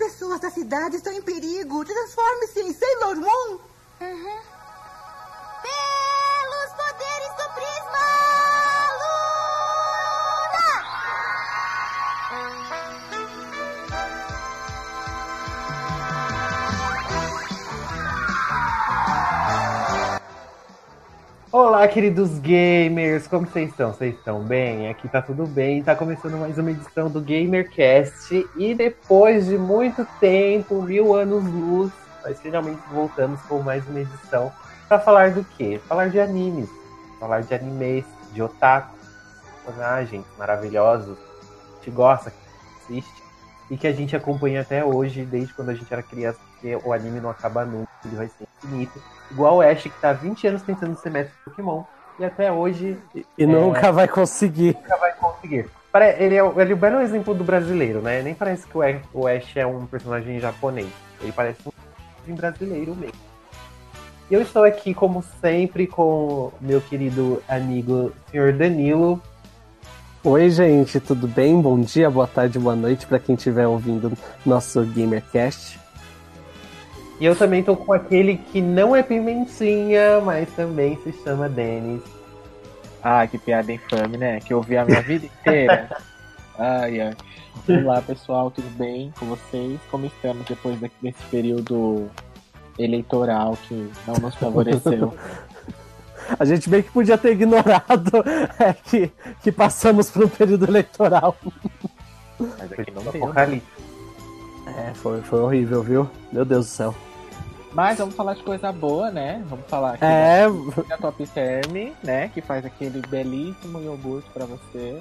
pessoas da cidade estão em perigo. Transforme-se em Sailor Moon. Uhum. Olá, queridos gamers, como vocês estão? Vocês estão bem? Aqui tá tudo bem. Tá começando mais uma edição do GamerCast e depois de muito tempo, mil anos luz, nós finalmente voltamos com mais uma edição para falar do quê? Falar de animes, falar de animes, de otaku, personagens maravilhosos, que gosta, que assiste e que a gente acompanha até hoje, desde quando a gente era criança, porque o anime não acaba nunca, ele vai ser infinito. Igual o Ash, que tá há 20 anos tentando ser mestre de Pokémon. E até hoje. E é, nunca vai conseguir. Nunca vai conseguir. Ele é, ele é o belo exemplo do brasileiro, né? Nem parece que o Ash é um personagem japonês. Ele parece um personagem brasileiro mesmo. E eu estou aqui, como sempre, com meu querido amigo Sr. Danilo. Oi, gente, tudo bem? Bom dia, boa tarde, boa noite para quem estiver ouvindo nosso GamerCast. E eu também tô com aquele que não é pimentinha, mas também se chama Denis. Ah, que piada infame, né? Que eu ouvi a minha vida inteira. ai, ai. Olá, pessoal, tudo bem com vocês? Como estamos depois desse período eleitoral que não nos favoreceu? A gente bem que podia ter ignorado é, que, que passamos por um período eleitoral. Mas aqui não tem. Apocalipse. É, foi, foi horrível, viu? Meu Deus do céu. Mas vamos falar de coisa boa, né? Vamos falar aqui é... da Top Term, né? Que faz aquele belíssimo iogurte para você.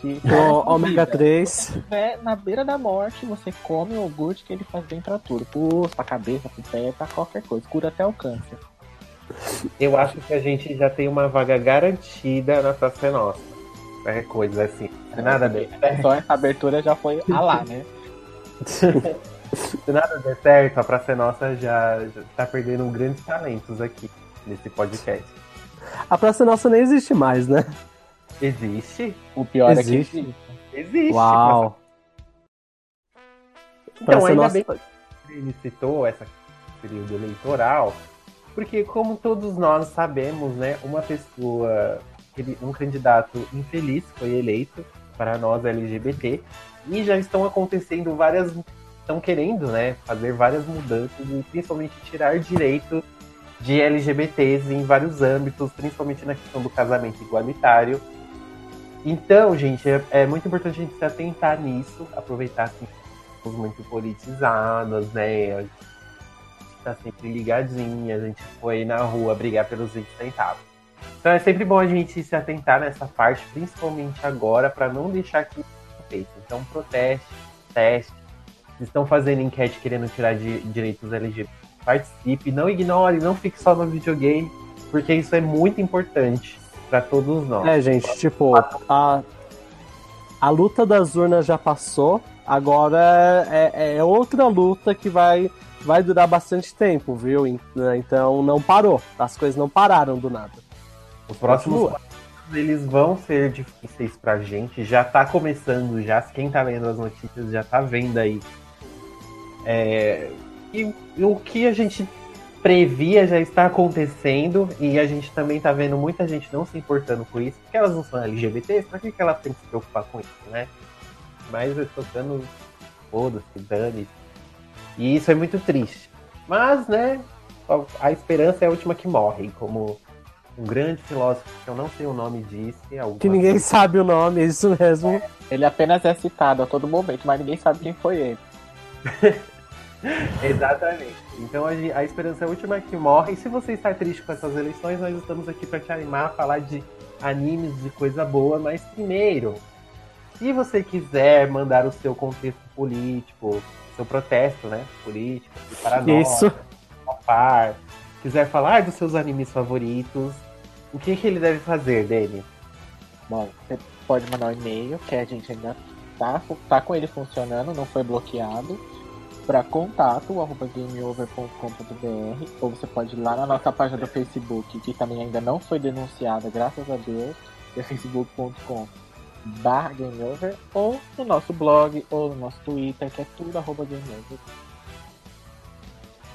Que o ômega 3. Se estiver na beira da morte, você come o iogurte que ele faz bem pra tudo. Pus, pra cabeça, pro pé, pra qualquer coisa. Cura até o câncer. Eu acho que a gente já tem uma vaga garantida na Praça Nossa. Qualquer coisa assim. É nada bem. Só essa abertura já foi a lá, né? Se nada der certo, a Praça Nossa já, já tá perdendo grandes talentos aqui nesse podcast. A Praça Nossa nem existe mais, né? Existe? O pior existe. é que existe. Existe. Uau. Então, Praça ainda Nossa... bem que ele citou essa período eleitoral, porque como todos nós sabemos, né, uma pessoa, um candidato infeliz foi eleito para nós LGBT e já estão acontecendo várias estão querendo, né, fazer várias mudanças e principalmente tirar direito de LGBTs em vários âmbitos, principalmente na questão do casamento igualitário. Então, gente, é, é muito importante a gente se atentar nisso, aproveitar assim, somos muito politizadas, né? A gente tá sempre ligadinha, a gente foi na rua brigar pelos 20 centavos. Então é sempre bom a gente se atentar nessa parte, principalmente agora, para não deixar que feito. Então proteste, teste, estão fazendo enquete querendo tirar de direitos LGBT. Participe, não ignore, não fique só no videogame, porque isso é muito importante para todos nós. É, gente, tipo, a, a luta das urnas já passou, agora é, é outra luta que vai, vai durar bastante tempo, viu? Então não parou, as coisas não pararam do nada. Os próximos eles vão ser difíceis pra gente, já tá começando, já quem tá lendo as notícias já tá vendo aí é, e, e, o que a gente previa já está acontecendo e a gente também está vendo muita gente não se importando com isso, porque elas não são LGBTs, para que, que elas têm que se preocupar com isso, né? Mas eu estou dando foda-se, dane E isso é muito triste. Mas, né, a esperança é a última que morre, como um grande filósofo que eu não sei o nome disse. Que ninguém coisa. sabe o nome, é isso mesmo. Ele apenas é citado a todo momento, mas ninguém sabe quem foi ele. Exatamente. Então a, a, esperança é a última que morre. E se você está triste com essas eleições, nós estamos aqui para te animar a falar de animes, de coisa boa. Mas primeiro, se você quiser mandar o seu contexto político, seu protesto, né, político, para nós, Isso. par, quiser falar dos seus animes favoritos, o que, que ele deve fazer, Dani? Bom, você pode mandar um e-mail, que a gente ainda tá, tá com ele funcionando, não foi bloqueado para contato arroba gameover.com.br ou você pode ir lá na nossa página do Facebook, que também ainda não foi denunciada, graças a Deus, é facebook.com barra Game Over, ou no nosso blog, ou no nosso Twitter, que é tudo arroba Game Over.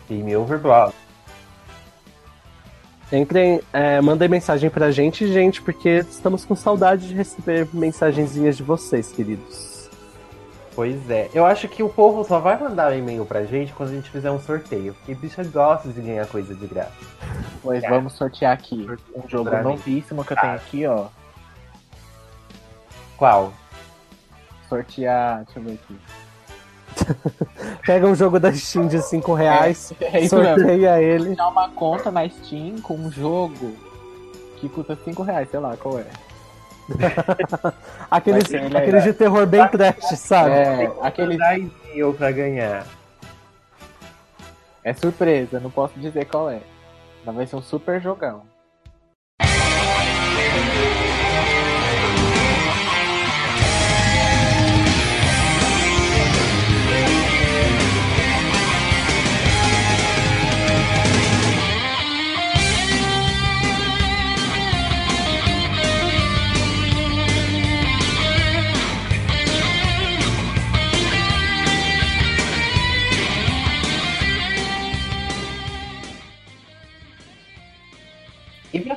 Game Over Blog. Entrem, é, mandem mensagem pra gente, gente, porque estamos com saudade de receber mensagenzinhas de vocês, queridos. Pois é. Eu acho que o povo só vai mandar um e-mail pra gente quando a gente fizer um sorteio. Porque bicha gosta de ganhar coisa de graça. Pois É. vamos sortear aqui um jogo Pra mim. novíssimo que eu tenho aqui, ó. Qual? Sortear. Deixa eu ver aqui. Pega um jogo da Steam de 5 reais, É mesmo. sorteia ele. Sortear uma conta na Steam com um jogo que custa 5 reais, sei lá qual é. Aqueles, aqueles de terror bem trash, sabe? É, aquele. E-mail pra ganhar. É surpresa, não posso dizer qual é. Mas vai ser um super jogão.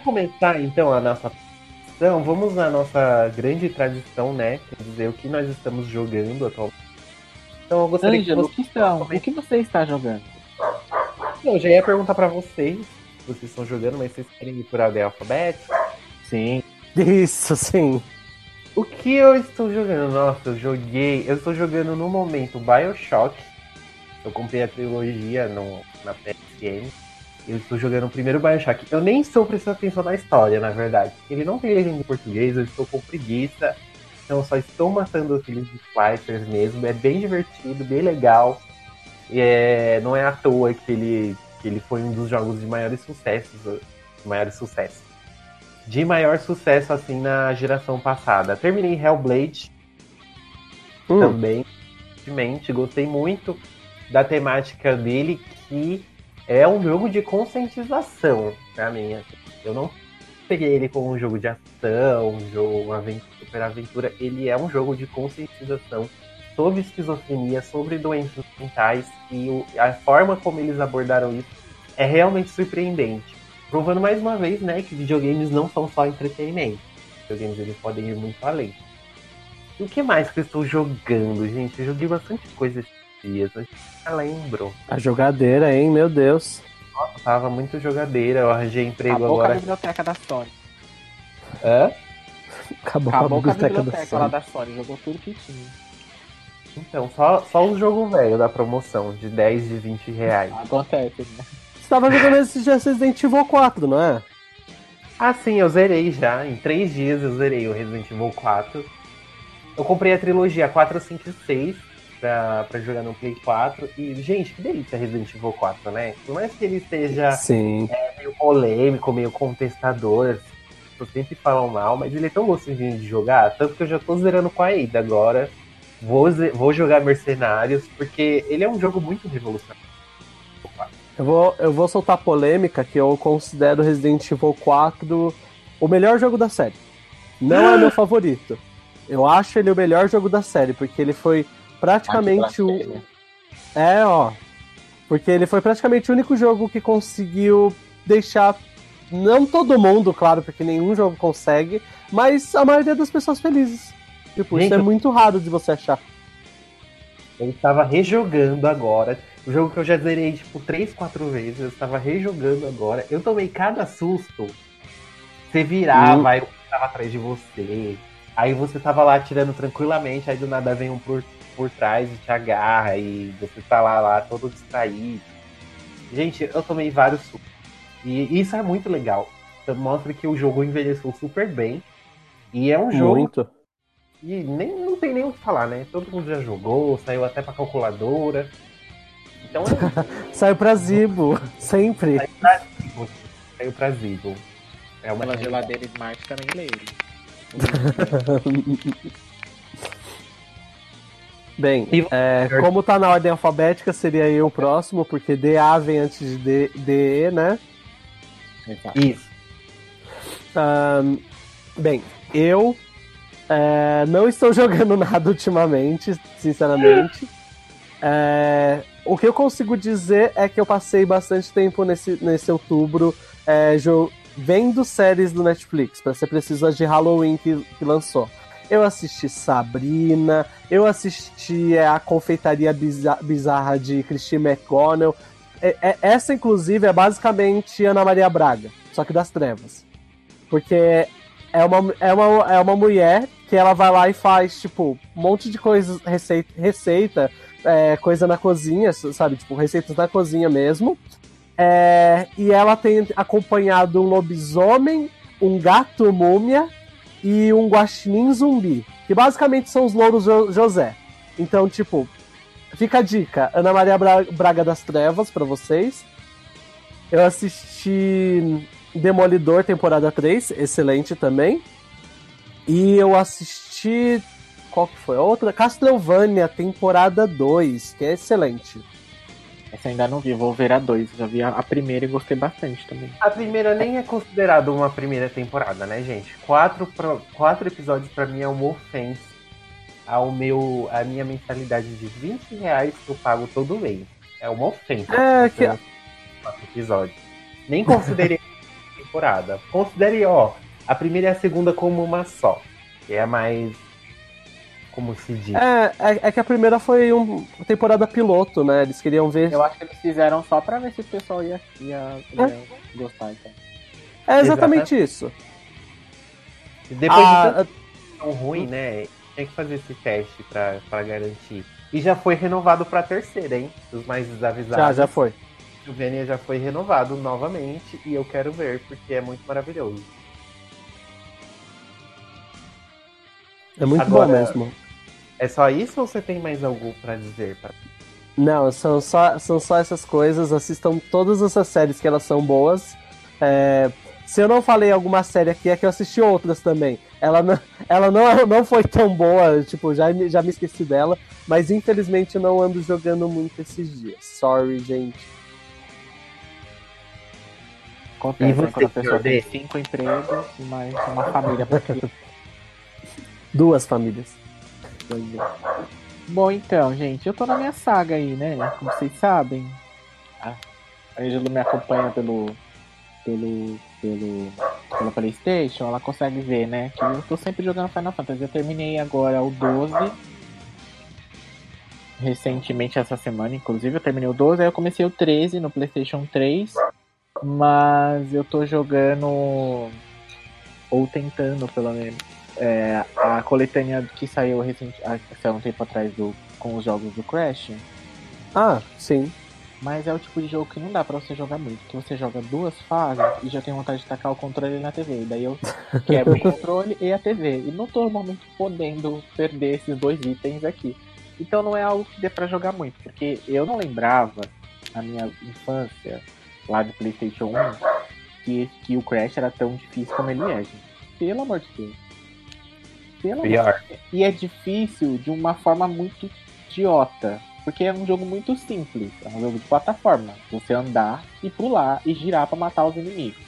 Começar, então, a nossa então, vamos na nossa grande tradição, né? Quer dizer, o que nós estamos jogando atualmente. Então, eu gostaria Ângelo, o que que, estão, o que você está jogando? você... Não, eu já ia perguntar pra vocês, se vocês estão jogando, mas vocês querem ir por ordem alfabética? Sim. Isso, sim. O que eu estou jogando? Nossa, eu joguei. Eu estou jogando no momento Bioshock. Eu comprei a trilogia no, na PSN. Eu estou jogando o primeiro Bioshock. Eu nem estou prestando atenção na história, na verdade. Ele não tem legenda em português, eu estou com preguiça. Então eu só estou matando aqueles fighters mesmo. É bem divertido, bem legal. E é, não é à toa que ele, que ele foi um dos jogos de maiores sucessos. De maiores sucessos de maior sucesso assim na geração passada. Terminei Hellblade Hum, também, gostei muito da temática dele, que é um jogo de conscientização pra mim. assim. Eu não peguei ele como um jogo de ação, um jogo, uma super aventura. Ele é um jogo de conscientização sobre esquizofrenia, sobre doenças mentais e o- a forma como eles abordaram isso é realmente surpreendente. Provando mais uma vez, né, que videogames não são só entretenimento. Videogames eles podem ir muito além. E o que mais que eu estou jogando, gente? Eu joguei bastante coisa esses dias, eu lembro. a jogadeira, hein? Meu Deus. Nossa, tava muito jogadeira, eu arranjei emprego Acabou com a agora. biblioteca da Sony. Hã? Acabou, Acabou com a biblioteca, biblioteca da da Sony, jogou tudo que tinha. Então, só, só os jogos velhos da promoção, de 10, de 20 reais. Acontece, né? Você tava jogando esse dia Resident Evil 4, não é? Ah, sim, eu zerei já. Em três dias eu zerei o Resident Evil 4. Eu comprei a trilogia 4, 5 e 6 pra, pra jogar no Play 4. E, gente, que delícia Resident Evil 4, né? Por mais que ele seja Sim. meio polêmico, meio contestador, as sempre falam mal, mas ele é tão gostosinho de jogar, tanto que eu já tô zerando com a Ada agora. Vou, vou jogar Mercenários, porque ele é um jogo muito revolucionário. Eu vou, eu vou soltar polêmica que eu considero Resident Evil 4 o melhor jogo da série. Não é meu favorito. Eu acho ele o melhor jogo da série, porque ele foi praticamente o. Blasfêmia. É, ó. Porque ele foi praticamente o único jogo que conseguiu deixar. Não todo mundo, claro, porque nenhum jogo consegue, mas a maioria das pessoas felizes. Tipo, Gente, isso é eu- muito raro de você achar. Eu estava rejogando agora. O jogo que eu já zerei, tipo, três, quatro vezes. Eu estava rejogando agora. Eu tomei cada susto. Você virava, Hum. aí o tava atrás de você. Aí você tava lá atirando tranquilamente, aí do nada vem um por, por trás e te agarra. E você tá lá, lá todo distraído. Gente, eu tomei vários sustos. E isso é muito legal. Então, mostra que o jogo envelheceu super bem. E é um jogo Muito. e nem, não tem nem o que falar, né? Todo mundo já jogou, saiu até pra calculadora. Então é Saiu pra Zibo, sempre. isso, saiu pra Zibo. É uma Aquela realidade. geladeira Smart também ele. Bem, E- é, como tá na ordem alfabética, seria eu o próximo, porque DA vem antes de D- DE, né? Exato. Isso. Ahn, bem, eu É, não estou jogando nada ultimamente, sinceramente. É, o que eu consigo dizer é que eu passei bastante tempo nesse, nesse outubro é, vendo séries do Netflix, pra ser preciso as de Halloween que, que lançou. Eu assisti Sabrina, eu assisti é, a Confeitaria Biza- Bizarra de Christine McConnell. É- é- essa, inclusive, é basicamente Ana Maria Braga, só que das trevas. Porque é uma, é uma, é uma mulher que ela vai lá e faz, tipo, um monte de coisas, receita, receita é, coisa na cozinha, sabe? Tipo, receitas na cozinha mesmo. É, e ela tem acompanhado um lobisomem, um gato múmia e um guaxinim zumbi. Que basicamente são os louros Jo- José. Então, tipo, fica a dica. Ana Maria Bra- Braga das Trevas pra vocês. Eu assisti Demolidor, temporada 3, excelente também. E eu assisti. Qual que foi a outra? Castlevania, temporada 2, que é excelente. Essa eu ainda não vi, vou ver a dois. Já vi a, a primeira e gostei bastante também. A primeira nem é considerada uma primeira temporada, né, gente? Quatro, pro- quatro episódios pra mim é uma ofensa ao meu, a minha mensalidade de 20 reais que eu pago todo mês. É uma ofensa. É, que- Quatro episódios. Nem considerei temporada. Considere, ó, a primeira e a segunda como uma só. Que é a mais. Como se diz? É, é, é que a primeira foi um- uma temporada piloto, né? Eles queriam ver. Eu acho que eles fizeram só pra ver se o pessoal ia, ia, ia gostar. Então. É exatamente isso. Depois de Ah, tanto tão ruim, né? Tem que fazer esse teste pra, pra garantir. E já foi renovado pra terceira, hein? Os mais desavisados. já, já foi. O Vênia já foi renovado novamente e eu quero ver, porque é muito maravilhoso. É muito Agora- bom mesmo. É só isso ou você tem mais algo pra dizer? Pra... Não, são só, são só essas coisas. Assistam todas essas séries que elas são boas. É, se eu não falei alguma série aqui, é que eu assisti outras também. Ela não, ela não, não foi tão boa, tipo, já, me- já me esqueci dela. Mas infelizmente eu não ando jogando muito esses dias. Sorry, gente. Acontece, E né, você, quando a pessoa tem cinco empregos e mais uma família pra. Duas famílias. Bom, então, gente, eu tô na minha saga aí, né? Como vocês sabem. A a Angela me acompanha pelo. pelo. pelo. pela Playstation, ela consegue ver, né? Que eu tô sempre jogando Final Fantasy. Eu terminei agora o 12. Recentemente essa semana, inclusive, eu terminei o 12, aí eu comecei o 13 no Playstation 3. Mas eu tô jogando. Ou tentando, pelo menos. É, a coletânea que saiu recente, ah, que saiu um tempo atrás do, com os jogos do Crash. Ah, sim. Mas é o tipo de jogo que não dá pra você jogar muito. Que você joga duas fases e já tem vontade de tacar o controle na TV. E daí eu quebro o controle e a TV. E não tô normalmente podendo perder esses dois itens aqui. Então não é algo que dê pra jogar muito. Porque eu não lembrava, na minha infância, lá do Playstation 1, que, que o Crash era tão difícil como ele é, gente. Pelo amor de Deus. Amor Pior. e é difícil de uma forma muito idiota. Porque é um jogo muito simples. É um jogo de plataforma. Você andar e pular e girar pra matar os inimigos.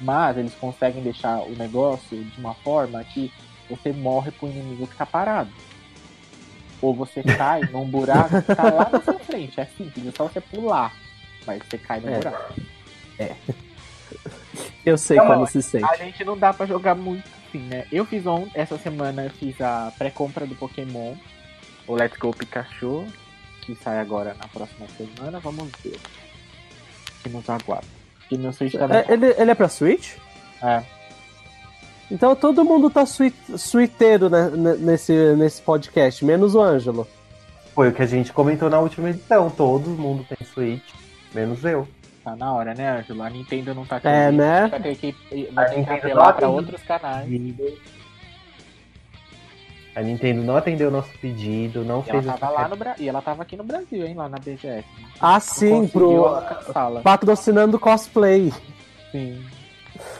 Mas eles conseguem deixar o negócio de uma forma que você morre pro inimigo que tá parado. Ou você cai num buraco que tá lá na sua frente. É simples, é só você pular. Mas você cai no É. buraco. Eu sei Não, como se sente. A gente não dá pra jogar muito assim, né? Eu fiz on... essa semana eu fiz a pré-compra do Pokémon, o Let's Go Pikachu, que sai agora na próxima semana. Vamos ver. Que nos aguarda. E meu Switch também. É, ele, ele é pra Switch? É. Então todo mundo tá sweeteiro né, ne- nesse, nesse podcast, menos o Ângelo. Foi o que a gente comentou na última edição. Todo mundo tem Switch, menos eu. Tá na hora, né, Ângelo? A Nintendo não tá aqui. É, né? Vai ter que, A vai ter que Nintendo apelar não pra outros canais. A Nintendo não atendeu o nosso pedido, não E ela fez o tava lá no Bra... E ela tava aqui no Brasil, hein? Lá na BGS. Ah, Não sim, pro alcançá-la. patrocinando cosplay. Sim.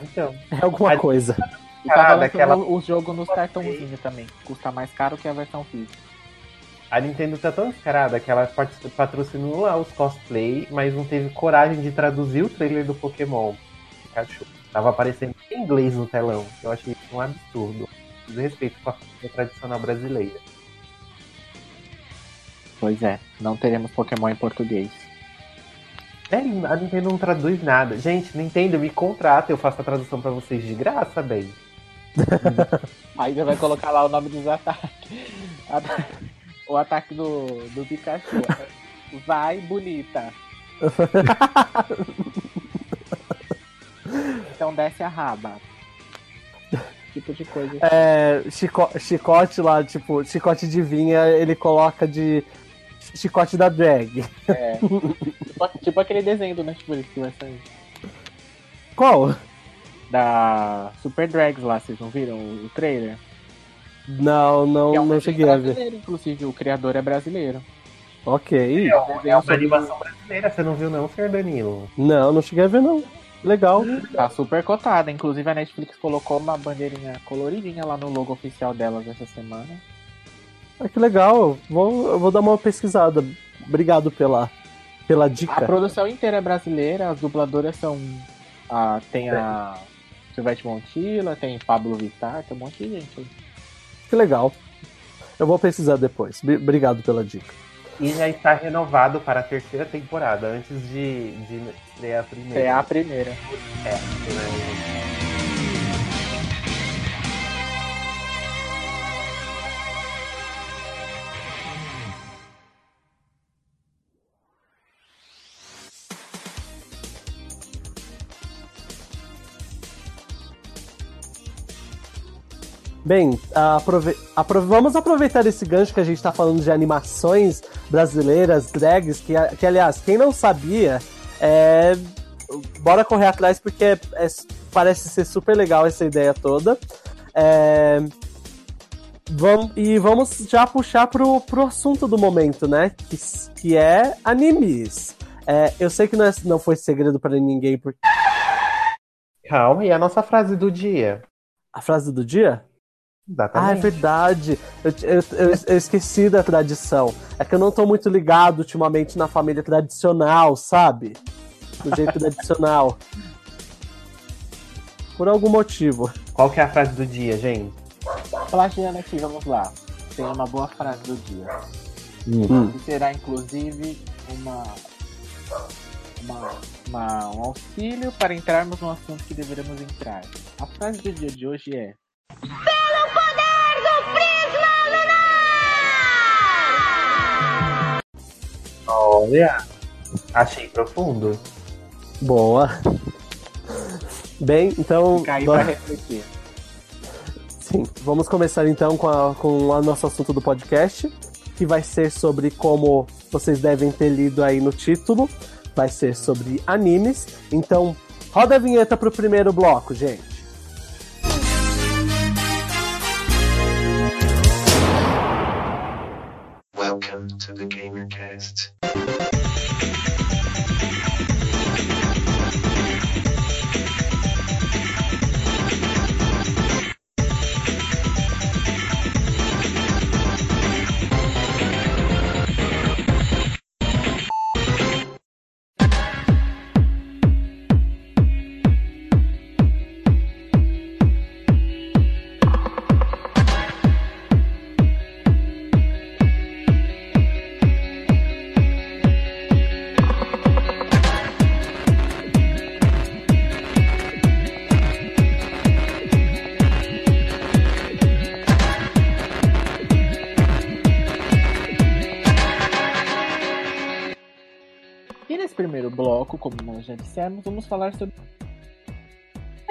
Então, É alguma A- coisa. E tava Ah, daquela- o jogo nos cartãozinhos também. Custa mais caro que a versão física. A Nintendo tá tão descarada que ela pat- patrocinou lá os cosplay, mas não teve coragem de traduzir o trailer do Pokémon Pikachu. Tava aparecendo em inglês no telão. Eu achei isso um absurdo. desrespeito com a cultura tradicional brasileira. Pois é, não teremos Pokémon em português. É, a Nintendo não traduz nada. Gente, Nintendo, me contrata, eu faço a tradução pra vocês de graça, bem. Aí você vai colocar lá o nome dos ataques. Ata- O ataque do, do Pikachu. Vai, bonita. Então desce a raba. Tipo de coisa. É, chico- chicote lá, tipo, chicote de vinha, ele coloca de chicote da drag. É. tipo, tipo aquele desenho do Netflix que vai sair. Qual? Da Super Drags lá, vocês não viram o trailer? Não, não, é um não cheguei a ver. Inclusive, o criador é brasileiro. Ok. É uma, é uma sobre- animação brasileira, você não viu não, senhor Danilo? Não, não cheguei a ver, não. Legal. Tá super cotada. Inclusive, a Netflix colocou uma bandeirinha coloridinha lá no logo oficial delas essa semana. Ah, que legal. Vou, eu vou dar uma pesquisada. Obrigado pela, pela A dica. produção inteira é brasileira, as dubladoras são. A, tem a Silvete Montilla, tem Pablo Vittar, tem um monte de gente aí. Que legal. Eu vou pesquisar depois. Bri- Obrigado pela dica. E já está renovado para a terceira temporada, antes de, de estrear a primeira. É a primeira. É, né? Bem, aprove- aprove- vamos aproveitar esse gancho que a gente está falando de animações brasileiras, drags, que, que aliás, quem não sabia, é, bora correr atrás porque é- é- parece ser super legal essa ideia toda. É, e vamos já puxar pro, pro assunto do momento, né? Que, que é animes. É, eu sei que não, é- não foi segredo para ninguém, porque Calma, e a nossa frase do dia? a frase do dia Ah, é Exatamente. verdade. Eu, eu- eu- eu esqueci da tradição. É que eu não tô muito ligado ultimamente na família tradicional, sabe? Do jeito tradicional. Por algum motivo. Qual que é a frase do dia, gente? Plagiando aqui, vamos lá. Tem uma boa frase do dia. Hum. Que será, inclusive, uma, uma, uma- um auxílio para entrarmos no assunto que deveremos entrar. A frase do dia de hoje é: Olha, achei profundo. Boa. Bem, então. cair va- para refletir. Sim, vamos começar então com, a- com o nosso assunto do podcast, que vai ser sobre como vocês devem ter lido aí no título. Vai ser sobre animes. Então, roda a vinheta pro primeiro bloco, gente. To the GamerCast. Bloco, como nós já dissemos, vamos falar sobre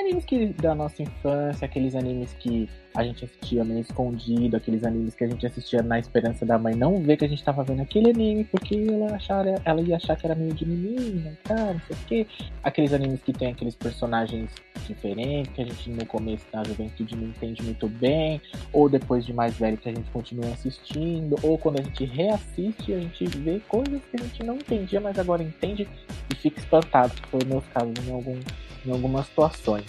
animes que da nossa infância, aqueles animes que a gente assistia meio escondido, aqueles animes que a gente assistia na esperança da mãe não ver que a gente tava vendo aquele anime, porque ela, achar, ela ia achar que era meio de menina tal, não sei o quê. Aqueles animes que tem aqueles personagens diferentes, que a gente no começo da juventude não entende muito bem, ou depois de mais velho que a gente continua assistindo, ou quando a gente reassiste a gente vê coisas que a gente não entendia, mas agora entende e fica espantado, que foi o meu caso em, algum, em algumas situações.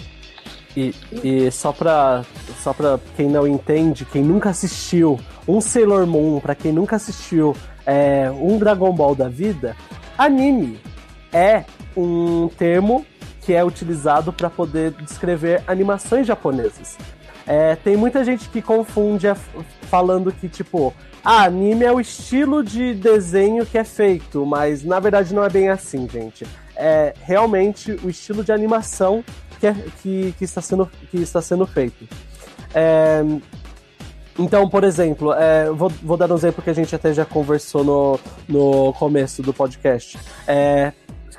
E, e só pra, só pra quem não entende, quem nunca assistiu um Sailor Moon, pra quem nunca assistiu é, um Dragon Ball da vida, anime é um termo que é utilizado para poder descrever animações japonesas. É, tem muita gente que confunde falando que, tipo, ah, anime é o estilo de desenho que é feito, mas na verdade não é bem assim, gente. É realmente o estilo de animação que, é- que, que está, sendo, que está sendo feito. É, então, por exemplo, é, vou, vou dar um exemplo que a gente até já conversou no, no começo do podcast. É,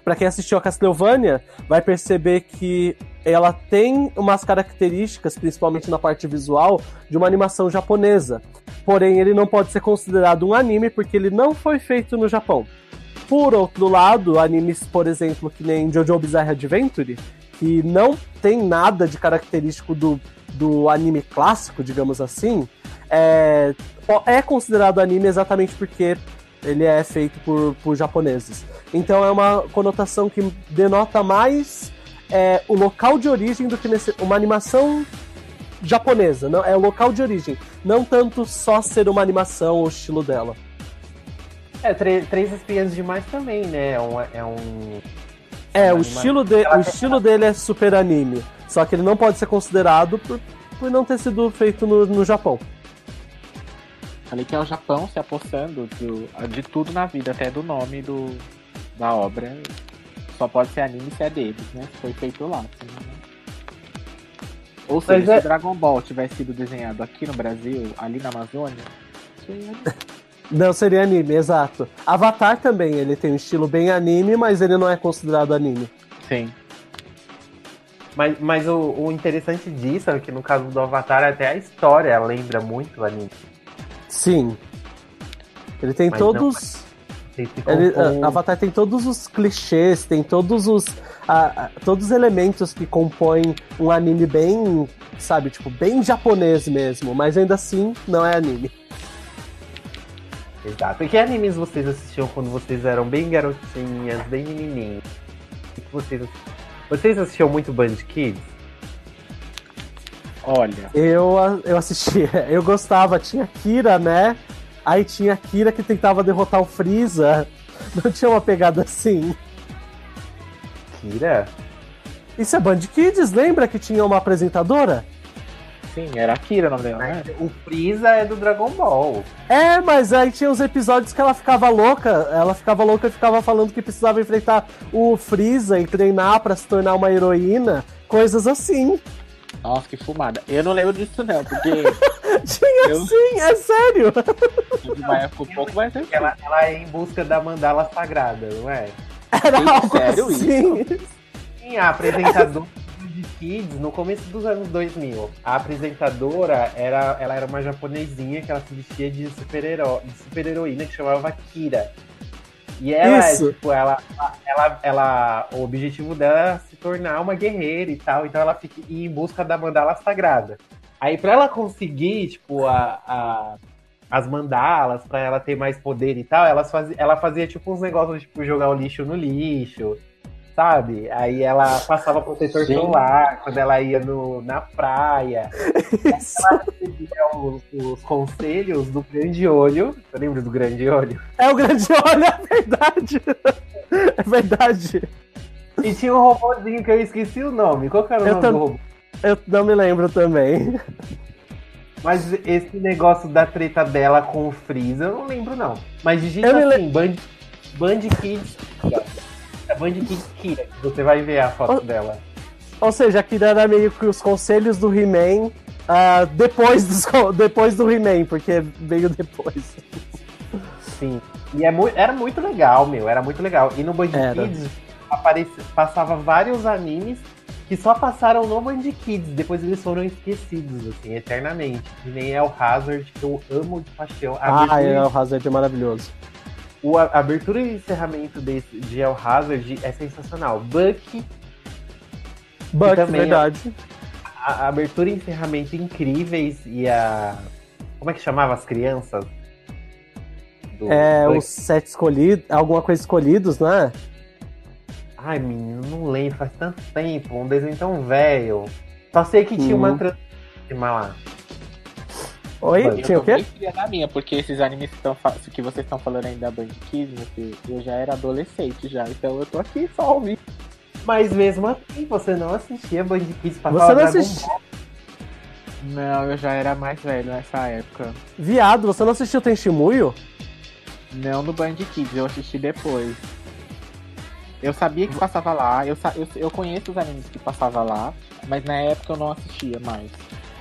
para quem assistiu a Castlevania, vai perceber que ela tem umas características, principalmente na parte visual, de uma animação japonesa. Porém, ele não pode ser considerado um anime porque ele não foi feito no Japão. Por outro lado, animes, por exemplo, que nem JoJo Bizarre Adventure, que não tem nada de característico do, do anime clássico, digamos assim, é, é considerado anime exatamente porque ele é feito por, por japoneses. Então é uma conotação que denota mais é, o local de origem do que nesse- uma animação japonesa. Não, é o local de origem. Não tanto só ser uma animação ou estilo dela. É, Três Espiãs Demais também, né? É um. É, um... É, o estilo, de, o estilo dele é super anime. Só que ele não pode ser considerado por, por não ter sido feito no, no Japão. Falei que é o Japão se apossando do- de tudo na vida, até do nome do, da obra. Só pode ser anime se é deles, né? Se foi feito lá. senão- Ou seja, Mas é- se Dragon Ball tivesse sido desenhado aqui no Brasil, ali na Amazônia, seria Não seria anime, exato. Avatar também, ele tem um estilo bem anime, mas ele não é considerado anime. Sim. Mas, mas o, o interessante disso é que no caso do Avatar, até a história lembra muito o anime. Sim. Ele tem Mas não todos. Vocês se Ele, confundem. a- Avatar tem todos os clichês, tem todos os. a- a- todos os elementos que compõem um anime bem. Sabe, tipo, bem japonês mesmo, mas ainda assim não é anime. Exato. E que animes vocês assistiam quando vocês eram bem garotinhas, bem que vocês, vocês assistiam muito Band Kids? Olha, Eu, eu assistia, eu gostava, tinha Kira, né? Aí tinha Kira que tentava derrotar o Freeza. Não tinha uma pegada assim. Kira? Isso é Band Kids, lembra que tinha uma apresentadora? Sim, era Akira o nome dela, né? O Freeza é do Dragon Ball. É, mas aí tinha os episódios que ela ficava louca. Ela ficava louca e ficava falando que precisava enfrentar o Freeza e treinar pra se tornar uma heroína. Coisas assim. Nossa, que fumada. Eu não lembro disso não, porque Tinha Eu- sim, é sério. uma época um pouco mais. Ela, ela é em busca da mandala sagrada, não é? Era algo sério assim. Sim, a apresentadora de Kids no começo dos anos 2000. A apresentadora era, ela era uma japonesinha que ela se vestia de super-hero- de super-heroína que chamava Kira. E ela, Isso. tipo, ela, ela, ela, o objetivo dela era se tornar uma guerreira e tal, então ela fica em busca da mandala sagrada. Aí pra ela conseguir, tipo, a, a- as mandalas, pra ela ter mais poder e tal, ela fazia, ela fazia tipo uns negócios, tipo, jogar o lixo no lixo, sabe? Aí ela passava protetor Gente. solar quando ela ia no, na praia. Ela recebia os, os conselhos do grande olho. Você lembra do grande olho? É o grande olho, é verdade. É verdade. E tinha um robôzinho que eu esqueci o nome. Qual que era o Eu nome tam- do robô? Eu não me lembro também. Mas esse negócio da treta dela com o Freeza, eu não lembro, não. Mas digita me le- assim, Band, Band Kids Band Kids Kira, que você vai ver a foto dela. Ou seja, aquilo era meio que os conselhos do He-Man ah, depois, dos, depois do He-Man, porque veio depois. Sim. E é mu- era muito legal, meu. Era muito legal. E no Band. Kids aparece, passava vários animes que só passaram no Band Kids. Depois eles foram esquecidos, assim, eternamente. Que nem é o Hazard, que eu amo de paixão. A Ah, é, o Hazard é maravilhoso. O, a abertura e encerramento desse, de El Hazard é sensacional. Buck, Buck, é- verdade. a, a abertura e encerramento incríveis e a. Como é que chamava as crianças? Do É, os sete escolhidos, alguma coisa escolhidos, né? Ai, menino, não lembro, faz tanto tempo, um desenho tão velho. Só sei que tinha uma Uhum. transforma lá. Oi, Eu Eu tinha o quê? fria na minha, porque esses animes que, tão fa- que vocês estão falando aí da Band Kids, eu já era adolescente já, então eu tô aqui só ouvindo. Mas mesmo assim, você não assistia Band Kids, passava Você não assistia. Não, eu já era mais velho nessa época. Viado, você não assistiu Tenshimuyo? Não no Band Kids, eu assisti depois. Eu sabia que passava lá, eu, sa- eu, eu conheço os animes que passava lá, mas na época eu não assistia mais.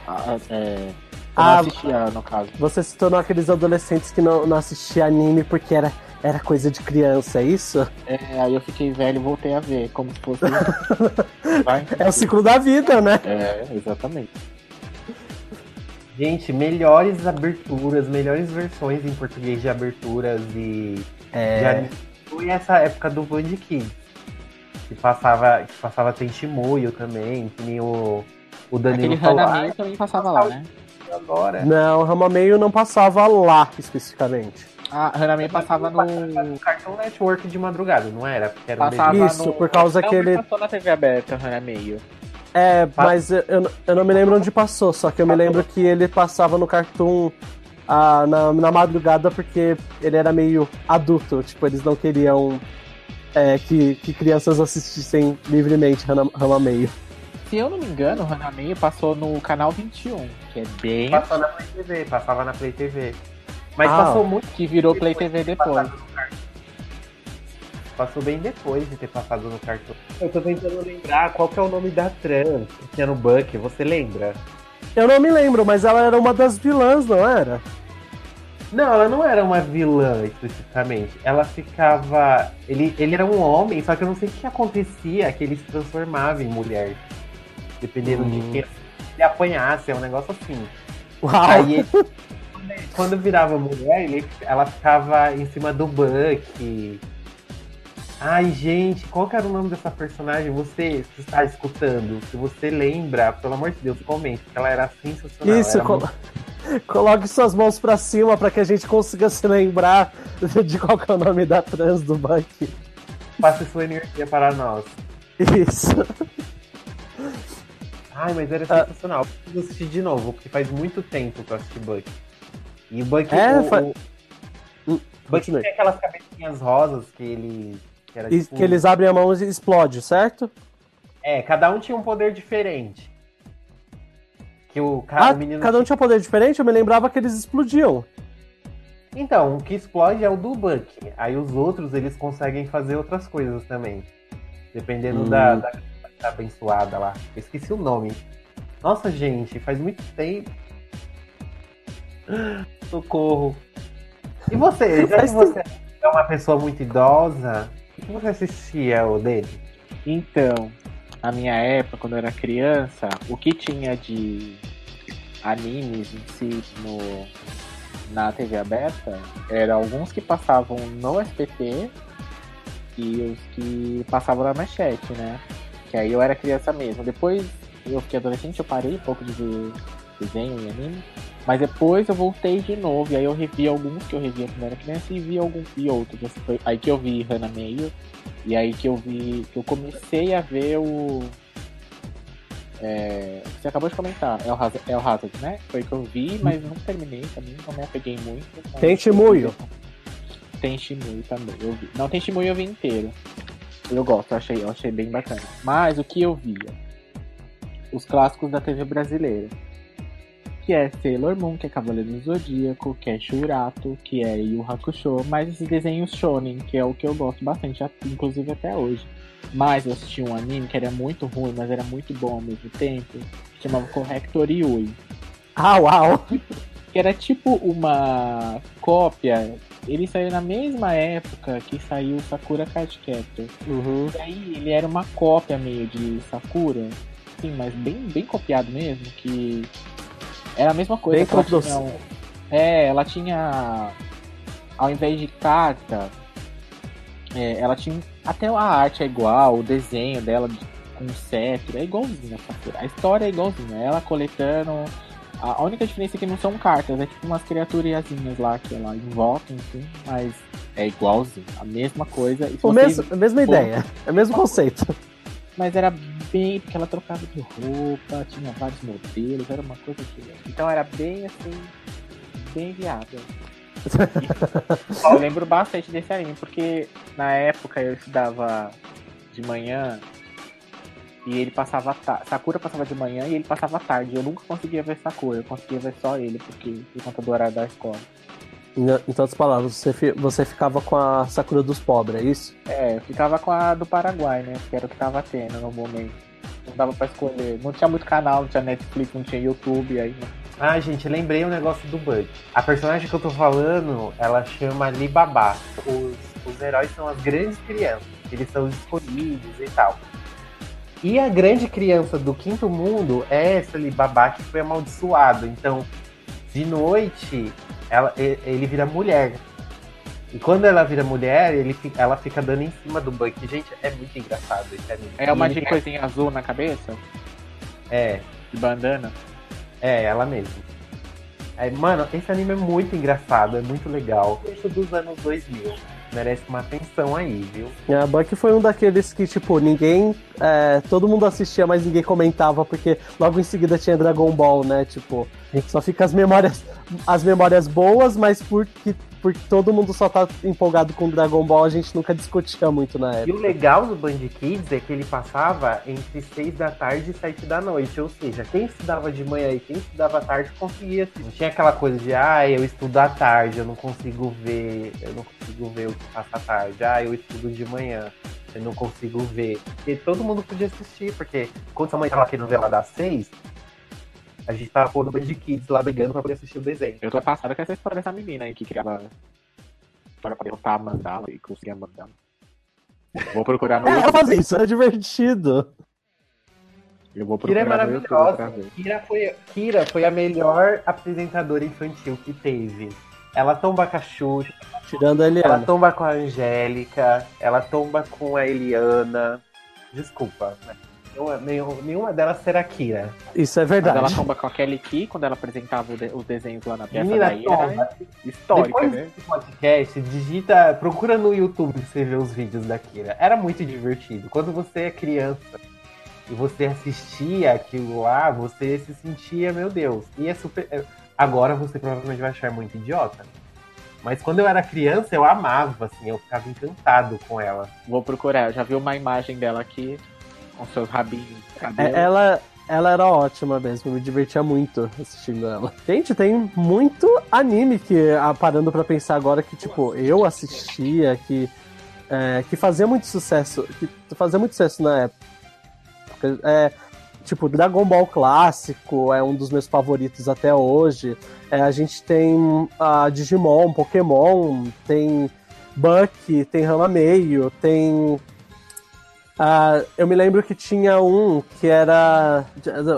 Ah, é, eu Ah, não assistia, no caso. Você se tornou aqueles adolescentes que não, não assistiam anime porque era, era coisa de criança, é isso? É, aí eu fiquei velho e voltei a ver, como se fosse. Vai É o ciclo da vida, né? É, exatamente. Gente, melhores aberturas, melhores versões em português de aberturas e de É. anime. Foi essa época do Band Kids. Que passava, que passava Tenshimuyo também, que nem o, o Danilo Aquele falou. Hanami também passava lá, né? "Ah, agora. Não, Ramameio não passava lá especificamente. Ah, Hanami passava no. No Cartoon Network de madrugada, não era? Porque era Passava Isso, no... por causa não, que ele- passou na TV aberta, Hanami. É, Pa- mas eu, eu, não me lembro onde passou, só que eu me lembro que ele passava no Cartoon ah, na, na madrugada porque ele era meio adulto, tipo, eles não queriam é, que, que crianças assistissem livremente Rama- Ramameio. Se eu não me engano, o Hanami passou no canal 21, que é bem. Passou na Play TV, passava na Play TV. Mas Ah. passou muito que virou Play TV depois. Passou bem depois de ter passado no cartão. Eu tô tentando lembrar qual que é o nome da trans que tinha no Buck, você lembra? Eu não me lembro, mas ela era uma das vilãs, não era? Não, ela não era uma vilã especificamente. Ela ficava. Ele, ele era um homem, só que eu não sei o que acontecia, que ele se transformava em mulher. Dependendo de Hum. quem ele apanhasse, é um negócio assim. Uau! Aí ele- quando virava mulher, ele, ela ficava em cima do Buck. Ai, gente, qual que era o nome dessa personagem? Você que está escutando, se você lembra, pelo amor de Deus, comente, porque ela era sensacional. Isso, era colo- coloque suas mãos pra cima pra que a gente consiga se lembrar de qual que é o nome da trans do Buck. muito- Passe sua energia para nós. Isso. Ai, mas era Ah. sensacional. Eu preciso assistir de novo, porque faz muito tempo que eu assisti Buck. E o Buck. É, o, fa- o Hum, Buck tem aquelas cabecinhas rosas que ele. Que era, tipo, que eles abrem a mão e explode, certo? É, cada um tinha um poder diferente. Que o, Ah, o menino. cada um tinha um poder diferente, eu me lembrava que eles explodiam. Então, o que explode é o do Buck. Aí os outros, eles conseguem fazer outras coisas também. Dependendo Hum. da, da abençoada lá. Eu esqueci o nome. Nossa, gente, faz muito tempo. Socorro. E você? Já que você é uma pessoa muito idosa, o que você assistia o dele? Então, na minha época, quando eu era criança, o que tinha de animes em si no, na TV aberta eram alguns que passavam no SPT e os que passavam na manchete, né? Que aí eu era criança mesmo. Depois eu fiquei adolescente, eu parei um pouco de ver desenho e anime. Mas depois eu voltei de novo, e aí eu revi alguns que eu revia quando era criança e vi alguns e outros. Assim, foi aí que eu vi Hannah Meio, e aí que eu vi, que eu comecei a ver o. É, você acabou de comentar, é o, Hazard, é o Hazard, né? Foi que eu vi, mas não terminei também, não me apeguei muito. Tem Shimuyo. Tem Shimuyo também, eu vi. Não, tem Shimuyo eu vi inteiro. Eu gosto, eu achei, eu achei bem bacana. Mas o que eu via? Os clássicos da TV brasileira. Que é Sailor Moon, que é Cavaleiro do Zodíaco, que é Shurato, que é Yu Hakusho, mas esses desenhos shonen, que é o que eu gosto bastante, inclusive até hoje. Mas eu assisti um anime que era muito ruim, mas era muito bom ao mesmo tempo, que chamava Corrector Yui Ah, uau! que era tipo uma cópia. Ele saiu na mesma época que saiu o Sakura Card Captor. Uhum. E aí ele era uma cópia meio de Sakura, sim, mas bem, bem copiado mesmo, que era a mesma coisa. Bem que ela tinha um- É, ela tinha. Ao invés de carta, é, ela tinha. Até a arte é igual, o desenho dela de- com cetro é igualzinho a Sakura. A história é igualzinha, ela coletando. A única diferença é que não são cartas, é tipo umas criaturiazinhas lá que ela invoca, enfim, mas é igualzinho, a mesma coisa. E O mesmo, a mesma ideia, é o mesmo conceito. mas era bem, porque ela trocava de roupa, tinha vários modelos, era uma coisa que. Então era bem assim, bem viável. eu lembro bastante desse anime, porque na época eu estudava de manhã E ele passava. ta- Sakura passava de manhã e ele passava à tarde. Eu nunca conseguia ver Sakura, eu conseguia ver só ele, porque por conta do horário da escola. Em, em outras palavras, você, fi- você ficava com a Sakura dos pobres, é isso? É, eu ficava com a do Paraguai, né? Que era o que tava tendo no momento. Não dava pra escolher. Não tinha muito canal, não tinha Netflix, não tinha YouTube aí, né? Ah, gente, lembrei um negócio do Bud. A personagem que eu tô falando, ela chama Alibaba. Os, os heróis são as grandes crianças. Eles são os escolhidos e tal. E a grande criança do quinto mundo é essa Alibaba que foi amaldiçoado. Então, de noite, ela, ele vira mulher. E quando ela vira mulher, ele, ela fica dando em cima do Buck. Gente, é muito engraçado esse anime. É uma E de ele- coisinha azul na cabeça, É, de bandana. É, ela mesma. É, mano, esse anime é muito engraçado, é muito legal. Isso dos anos 2000. Merece uma atenção aí, viu? A Buck foi um daqueles que, tipo, ninguém. é, todo mundo assistia, mas ninguém comentava, porque logo em seguida tinha Dragon Ball, né? Tipo, só fica as memórias. As memórias boas, mas porque, porque todo mundo só tá empolgado com Dragon Ball, a gente nunca discutia muito na E época. o legal do Band Kids é que ele passava entre 6 da tarde e 7 da noite. Ou seja, quem estudava de manhã e quem estudava à tarde conseguia assistir. Não tinha aquela coisa de, ah, eu estudo à tarde, eu não consigo ver, eu não consigo ver o que passa à tarde. Ah, eu estudo de manhã, eu não consigo ver. E todo mundo podia assistir, porque quando sua mãe tava querendo ver ela das 6, a gente tava pondo o Band Kids lá brigando pra poder assistir o desenho. Eu tô passada com essa história dessa menina aí que criava para derrotar a mandala e conseguia mandala. Vou procurar no É, eu fazia isso, era divertido. Eu vou Kira é no maravilhosa. Kira foi, Kira foi a melhor apresentadora infantil que teve. Ela tomba com a Xuxa, Tirando a ela Eliana. tomba com a Angélica, ela tomba com a Eliana. Desculpa, né? Nenhuma, nenhum- nenhuma delas será Kira. Isso é Mas verdade. ela tomba com a Kelly Key quando ela apresentava o de- os desenhos lá na peça Menina, daí. Era tomba. histórica, Depois né? desse podcast, digita, procura no YouTube pra você ver os vídeos da Kira. Era muito divertido. Quando você é criança e você assistia aquilo lá, você se sentia, meu Deus. E é super. é- Agora você provavelmente vai achar muito idiota. Mas quando eu era criança, eu amava, assim, eu ficava encantado com ela. Vou procurar. Eu já vi uma imagem dela aqui com seus rabinhos. de cabelo. É, ela, ela era ótima mesmo, me divertia muito assistindo ela. Gente, tem muito anime que, ah, parando pra pensar agora, que tipo, eu assistia, que, é, que fazia muito sucesso, que fazia muito sucesso na época. É, tipo, Dragon Ball clássico é um dos meus favoritos até hoje. É, a gente tem a Digimon, Pokémon, tem Buck, tem Rama Meio, tem ah, eu me lembro que tinha um que era.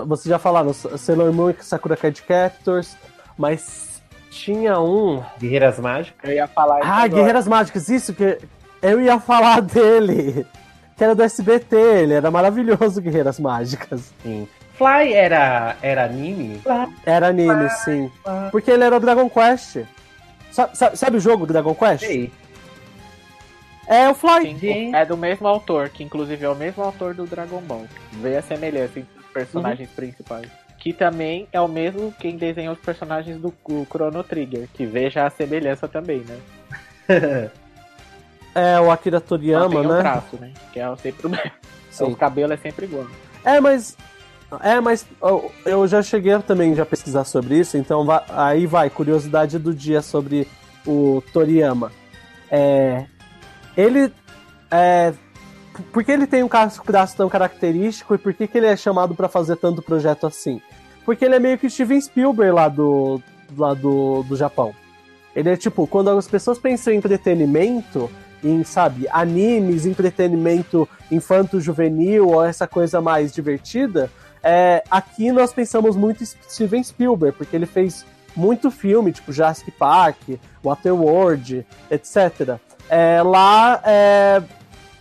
Vocês já falaram, Sailor Moon e Sakura Card Captors, mas tinha um. Guerreiras Mágicas. Eu ia falar isso Ah, agora. Guerreiras Mágicas, isso que eu ia falar dele. Que era do SBT, ele era maravilhoso, Guerreiras Mágicas. Sim. Fly era, era anime? Era anime, sim. Porque ele era o Dragon Quest. Sabe, sabe- sabe o jogo Dragon Quest? Sei. É o Gente. é do mesmo autor, que inclusive é o mesmo autor do Dragon Ball. Vê a semelhança entre os personagens principais. Que também é o mesmo quem desenhou os personagens do Chrono Trigger, que veja a semelhança também, né? É o Akira Toriyama, Mantém o né? traço, né? Que é sempre o mesmo. Sim. O cabelo é sempre igual. É, mas. É, mas eu- já cheguei também já pesquisar sobre isso, então aí vai, curiosidade do dia sobre o Toriyama. É, ele. É, por que ele tem um braço tão característico e por que, que ele é chamado pra fazer tanto projeto assim? Porque ele é meio que Steven Spielberg lá do, lá do, do Japão. Ele é tipo, quando as pessoas pensam em entretenimento, em, sabe, animes, entretenimento infanto-juvenil ou essa coisa mais divertida, é, aqui nós pensamos muito em Steven Spielberg, porque ele fez muito filme, tipo Jurassic Park, Waterworld, etc. É, lá, é,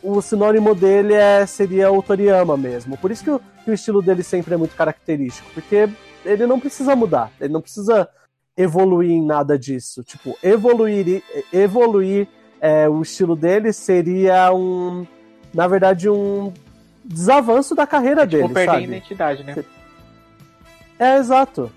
o sinônimo dele é, seria o Toriyama mesmo. Por isso que o, que o estilo dele sempre é muito característico, porque ele não precisa mudar, ele não precisa evoluir em nada disso. Tipo, evoluir, evoluir é, o estilo dele seria um, na verdade, um desavanço da carreira Tipo, dele, perder a sabe? identidade, né? É, exato.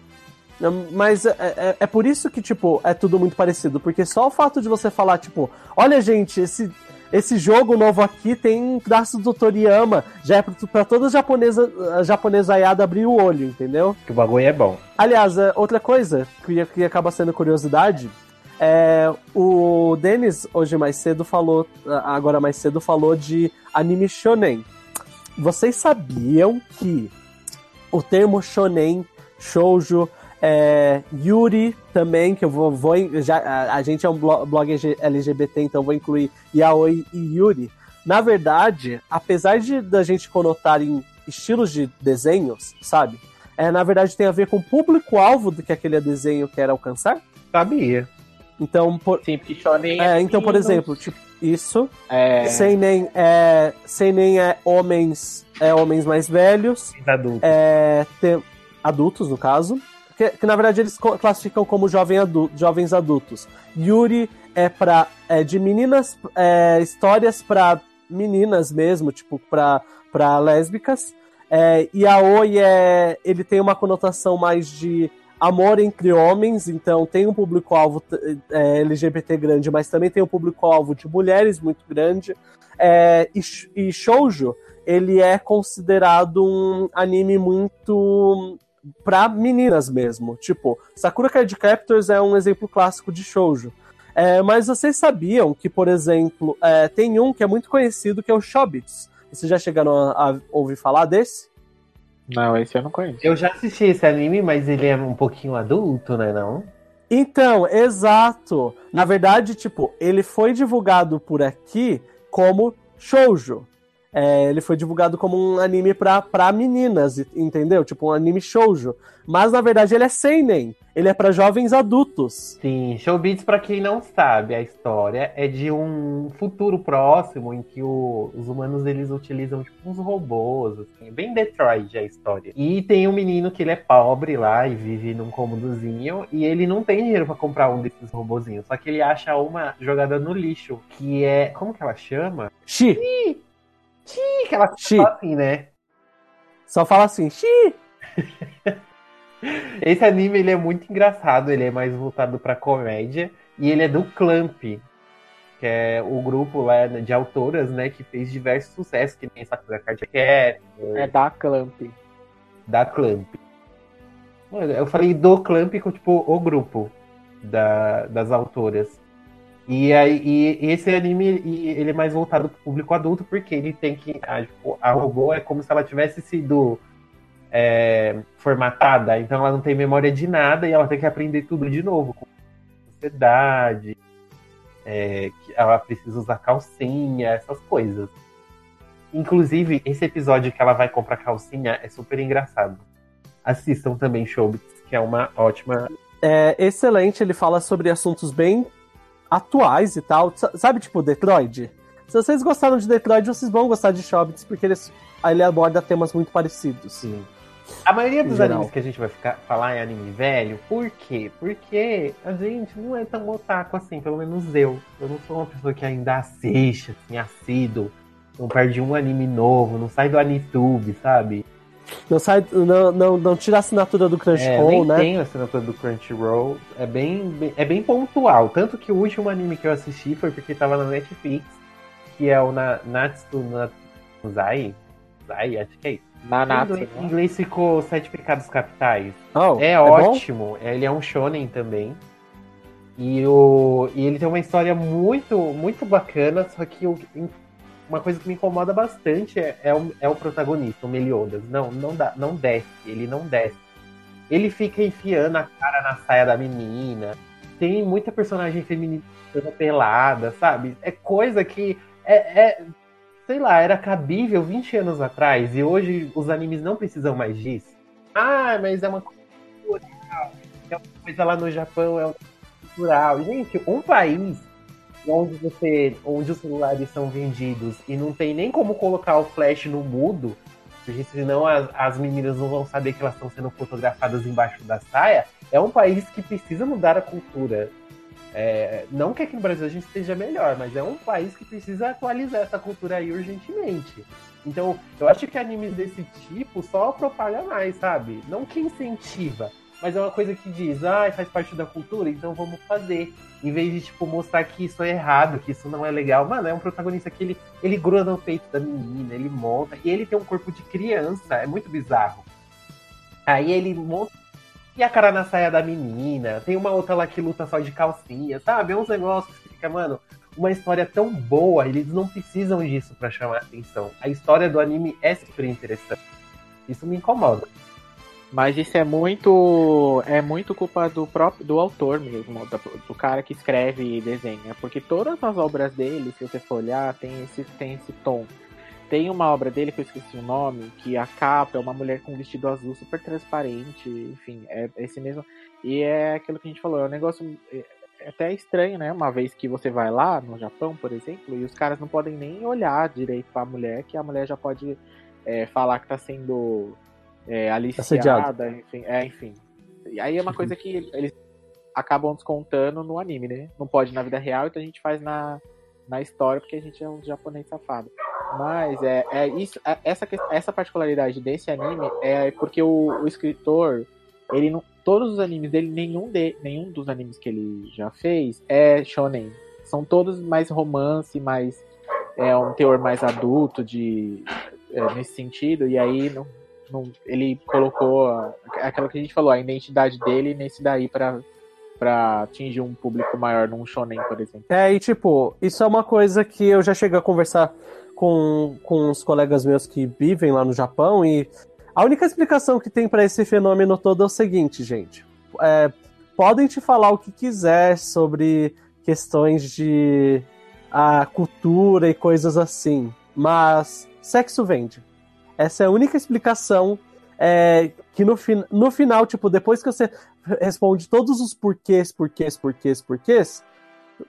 Mas é, é, é por isso que, tipo, é tudo muito parecido. Porque só o fato de você falar, tipo, olha, gente, esse, esse jogo novo aqui tem traços do Toriyama. Já é pra, pra toda japonesa, a japonesaiada abrir o olho, entendeu? Que o bagulho é bom. Aliás, é, outra coisa que, que acaba sendo curiosidade é o Denis hoje mais cedo falou, agora mais cedo falou de anime shonen. Vocês sabiam que o termo shonen, shoujo, é, Yuri também, que eu vou, vou já, a, a, gente é um blog LGBT, então vou incluir Yaoi e Yuri. Na verdade, apesar de da gente conotar em estilos de desenhos, sabe? É, na verdade tem a ver com o público-alvo do que aquele desenho quer alcançar. Sabia. Então, por, Sim, porque shonen é, então, por exemplo, tipo, isso. É... Sem nem é, sem nem é homens, é homens mais velhos, Adulto. é, tem, adultos no caso, que, que, na verdade eles classificam como jovem jovens adultos. Yuri é para é, de meninas, é, histórias para meninas mesmo, tipo para para lésbicas. É, e a Oi é, ele tem uma conotação mais de amor entre homens, então tem um público-alvo é, LGBT grande, mas também tem um público-alvo de mulheres muito grande. É, e, e Shoujo, ele é considerado um anime muito pra meninas mesmo. Tipo, Sakura Card Captors é um exemplo clássico de shoujo. É, mas vocês sabiam que, por exemplo, é, tem um que é muito conhecido que é o Shobits. Vocês já chegaram a, a, ouvir falar desse? Não, esse eu não conheço. Eu já assisti esse anime, mas ele é um pouquinho adulto, né, não? Então, exato. Na verdade, tipo, ele foi divulgado por aqui como shoujo. É, ele foi divulgado como um anime pra, pra meninas, entendeu? Tipo um anime shoujo. Mas na verdade ele é seinen. Ele é para jovens adultos. Sim, Showbiz, para quem não sabe a história, é de um futuro próximo em que o, os humanos eles utilizam tipo uns robôs, assim, bem Detroit a história. E tem um menino que ele é pobre lá e vive num cômodozinho e ele não tem dinheiro para comprar um desses robozinhos, só que ele acha uma jogada no lixo, que é, como que ela chama? Xi. Xi, que ela Xi. fala assim, né? Só fala assim, xi. Esse anime ele é muito engraçado, ele é mais voltado pra comédia e ele é do Clamp, que é o grupo lá de autoras, né, que fez diversos sucessos, que nem Sakura Card Captor, É da Clamp. da Clamp. Eu falei do Clamp com tipo o grupo da, das autoras. E, aí, e esse anime ele é mais voltado pro público adulto, porque ele tem que. A, tipo, a robô é como se ela tivesse sido é, formatada, então ela não tem memória de nada e ela tem que aprender tudo de novo, com sociedade, é, ela precisa usar calcinha, essas coisas. Inclusive, esse episódio que ela vai comprar calcinha é super engraçado. Assistam também Showbiz, que é uma ótima. É excelente, ele fala sobre assuntos bem atuais e tal. Sabe, tipo, Detroit? Se vocês gostaram de Detroit, vocês vão gostar de Shobits, porque eles, ele aborda temas muito parecidos. Sim. A maioria dos geral. animes que a gente vai ficar, falar é anime velho, por quê? Porque a gente não é tão otaku assim, pelo menos eu. Eu não sou uma pessoa que ainda assiste, assim, assíduo. Não perde um anime novo, não sai do Anitube, sabe? Não, sai, não, não, não tira a assinatura do É, Crunchyroll, nem né? tenho a assinatura do Crunchyroll. É bem, bem- é bem pontual. Tanto que o último anime que eu assisti foi porque tava na Netflix, que é o na, Natsu na, Zai. Zai, acho que é isso. Em Nanatsu. inglês, em né? inglês ficou Sete Pecados Capitais. Oh, É, bom? ótimo. Ele é um shonen também. E, o, e ele tem uma história muito, muito bacana, só que o- uma coisa que me incomoda bastante é, é o, é o protagonista, o Meliodas. Não, não, dá, não desce, ele não desce. Ele fica enfiando a cara na saia da menina. Tem muita personagem feminina pelada, sabe? É coisa que é, é- sei lá, era cabível 20 anos atrás e hoje os animes não precisam mais disso. Ah, mas é uma coisa cultural, é uma coisa lá no Japão, é uma coisa cultural. Gente, um país onde você, onde os celulares são vendidos e não tem nem como colocar o flash no mudo, porque senão as, as meninas não vão saber que elas estão sendo fotografadas embaixo da saia, é um país que precisa mudar a cultura. É, não que aqui no Brasil a gente esteja melhor, mas é um país que precisa atualizar essa cultura aí urgentemente. Então, eu acho que animes desse tipo só propaga mais, sabe? Não que incentiva. Mas é uma coisa que diz, ah, faz parte da cultura, então vamos fazer. Em vez de, tipo, mostrar que isso é errado, que isso não é legal. Mano, é um protagonista que ele, ele gruda no peito da menina, ele monta, e ele tem um corpo de criança, é muito bizarro. Aí ele monta e a cara na saia da menina, tem uma outra lá que luta só de calcinha, sabe? É uns negócios que fica, mano, uma história tão boa, eles não precisam disso para chamar atenção. A história do anime é super interessante. Isso me incomoda. Mas isso é muito é muito culpa do próprio do autor mesmo, do, do cara que escreve e desenha, porque todas as obras dele, se você for olhar, tem esse tem esse tom. Tem uma obra dele que eu esqueci o nome, que a capa é uma mulher com um vestido azul super transparente, enfim, é esse mesmo. E é aquilo que a gente falou, é um negócio é, é até estranho, né? Uma vez que você vai lá no Japão, por exemplo, e os caras não podem nem olhar direito para a mulher, que a mulher já pode é, falar que tá sendo é, aliciada, enfim, é, enfim. E aí é uma coisa que eles acabam descontando no anime, né? Não pode na vida real, então a gente faz na, na história porque a gente é um japonês safado. Mas é, é isso, é, essa, essa particularidade desse anime é porque o, o escritor, ele não, todos os animes dele, nenhum, de, nenhum dos animes que ele já fez é shonen. São todos mais romance, mais é um teor mais adulto de é, nesse sentido. E aí não, não, ele colocou aquela que a gente falou, a identidade dele nesse daí para para atingir um público maior num shonen, por exemplo. É, e tipo, isso é uma coisa que eu já cheguei a conversar com, com os colegas meus que vivem lá no Japão e a única explicação que tem para esse fenômeno todo é o seguinte, gente. É, podem te falar o que quiser sobre questões de a cultura e coisas assim, mas sexo vende. Essa é a única explicação é, que no, no final, tipo, depois que você responde todos os porquês, porquês, porquês, porquês,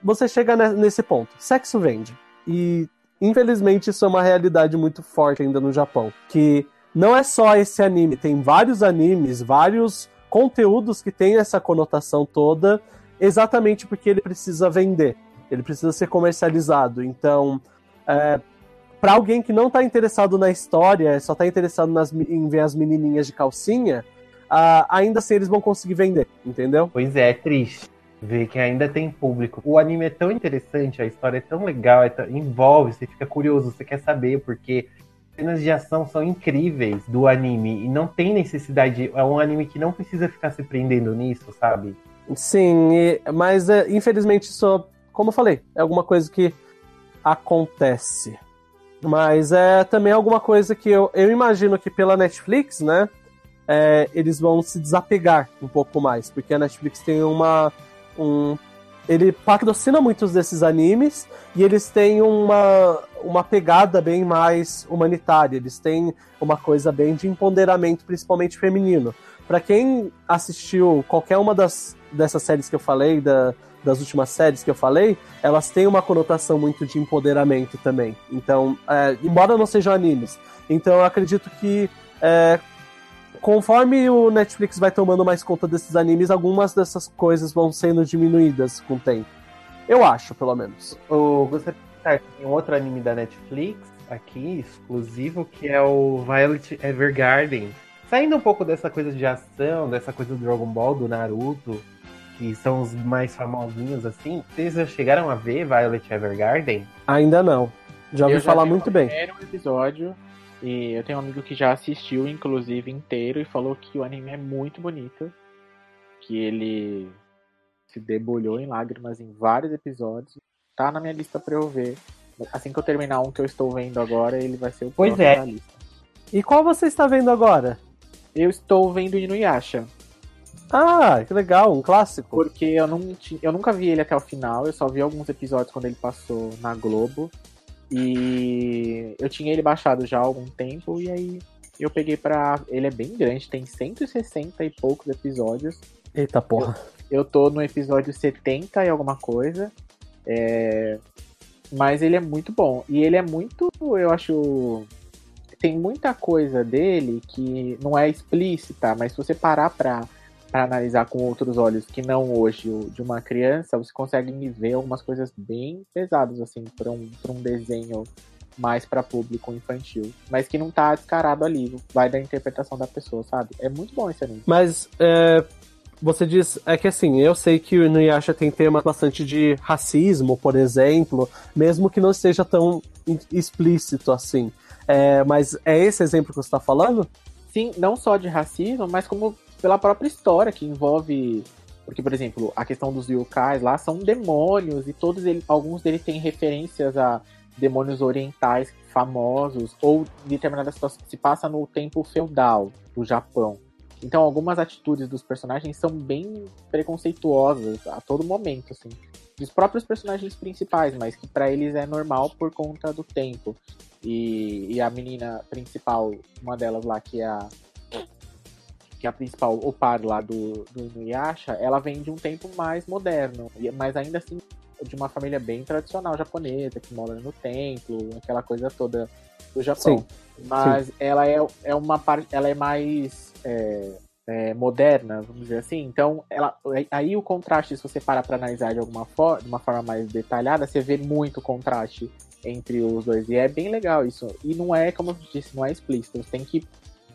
você chega nesse ponto. Sexo vende. E infelizmente isso é uma realidade muito forte ainda no Japão. Que não é só esse anime, tem vários animes, vários conteúdos que têm essa conotação toda, exatamente porque ele precisa vender, ele precisa ser comercializado. Então, é, para alguém que não tá interessado na história, só tá interessado nas, em ver as menininhas de calcinha, uh, ainda assim eles vão conseguir vender, entendeu? Pois é, é triste ver que ainda tem público. O anime é tão interessante, a história é tão legal, é tão, envolve, você fica curioso, você quer saber, porque cenas de ação são incríveis do anime e não tem necessidade, é um anime que não precisa ficar se prendendo nisso, sabe? Sim, e, mas é, infelizmente isso, como eu falei, é alguma coisa que acontece. Mas é também alguma coisa que eu, eu imagino que pela Netflix, né? É, eles vão se desapegar um pouco mais, porque a Netflix tem uma. Um, ele patrocina muitos desses animes e eles têm uma, uma pegada bem mais humanitária, eles têm uma coisa bem de empoderamento, principalmente feminino. Para quem assistiu qualquer uma das, dessas séries que eu falei, da, das últimas séries que eu falei, elas têm uma conotação muito de empoderamento também. Então, é, embora não sejam animes. Então, eu acredito que é, conforme o Netflix vai tomando mais conta desses animes, algumas dessas coisas vão sendo diminuídas com o tempo. Eu acho, pelo menos. Eu gostaria de um outro anime da Netflix aqui, exclusivo, que é o Violet Evergarden. Saindo um pouco dessa coisa de ação, dessa coisa do Dragon Ball, do Naruto, que são os mais famosinhos assim. Vocês já chegaram a ver Violet Evergarden? Ainda não. Já ouvi falar muito bem. Era um episódio e eu tenho um amigo que já assistiu, inclusive, inteiro e falou que o anime é muito bonito. Que ele se debulhou em lágrimas em vários episódios. Tá na minha lista pra eu ver. Assim que eu terminar um que eu estou vendo agora, ele vai ser o pois é. da lista. E qual você está vendo agora? Eu estou vendo Inuyasha. Ah, que legal, um clássico. Porque eu, não eu nunca vi ele até o final, eu só vi alguns episódios quando ele passou na Globo. E eu tinha ele baixado já há algum tempo, e aí eu peguei pra. Ele é bem grande, tem 160 e poucos episódios. Eita porra. Eu, eu tô no episódio 70 e alguma coisa. É... Mas ele é muito bom. E ele é muito, eu acho. Tem muita coisa dele que não é explícita, mas se você parar pra para analisar com outros olhos que não hoje o de uma criança, você consegue ver algumas coisas bem pesadas assim para um, pra um desenho mais pra público infantil. Mas que não tá descarado ali. Vai da interpretação da pessoa, sabe? É muito bom esse anime. Mas é, você diz. É que assim, eu sei que o Inuyasha tem tema bastante de racismo, por exemplo, mesmo que não seja tão explícito assim. É, mas é esse exemplo que você tá falando? Sim, não só de racismo, mas como pela própria história que envolve. Porque, por exemplo, a questão dos yokais lá são demônios e todos eles, alguns deles têm referências a demônios orientais famosos ou determinadas situações que se passa no tempo feudal do Japão. Então, algumas atitudes dos personagens são bem preconceituosas a todo momento, assim. Dos próprios personagens principais, mas que pra eles é normal por conta do tempo. E, e a menina principal, uma delas lá, que é a. Que é a principal, o par lá do, do Inuyasha, ela vem de um tempo mais moderno. Mas ainda assim, de uma família bem tradicional japonesa, que mora no templo, aquela coisa toda do Japão. Sim. Mas ela é, é uma parte. Ela é mais. é, é, moderna, vamos dizer assim. Então, ela, aí o contraste, se você parar para analisar de alguma forma, de uma forma mais detalhada, você vê muito contraste entre os dois. E é bem legal isso. E não é, como eu disse, não é explícito. Você tem que,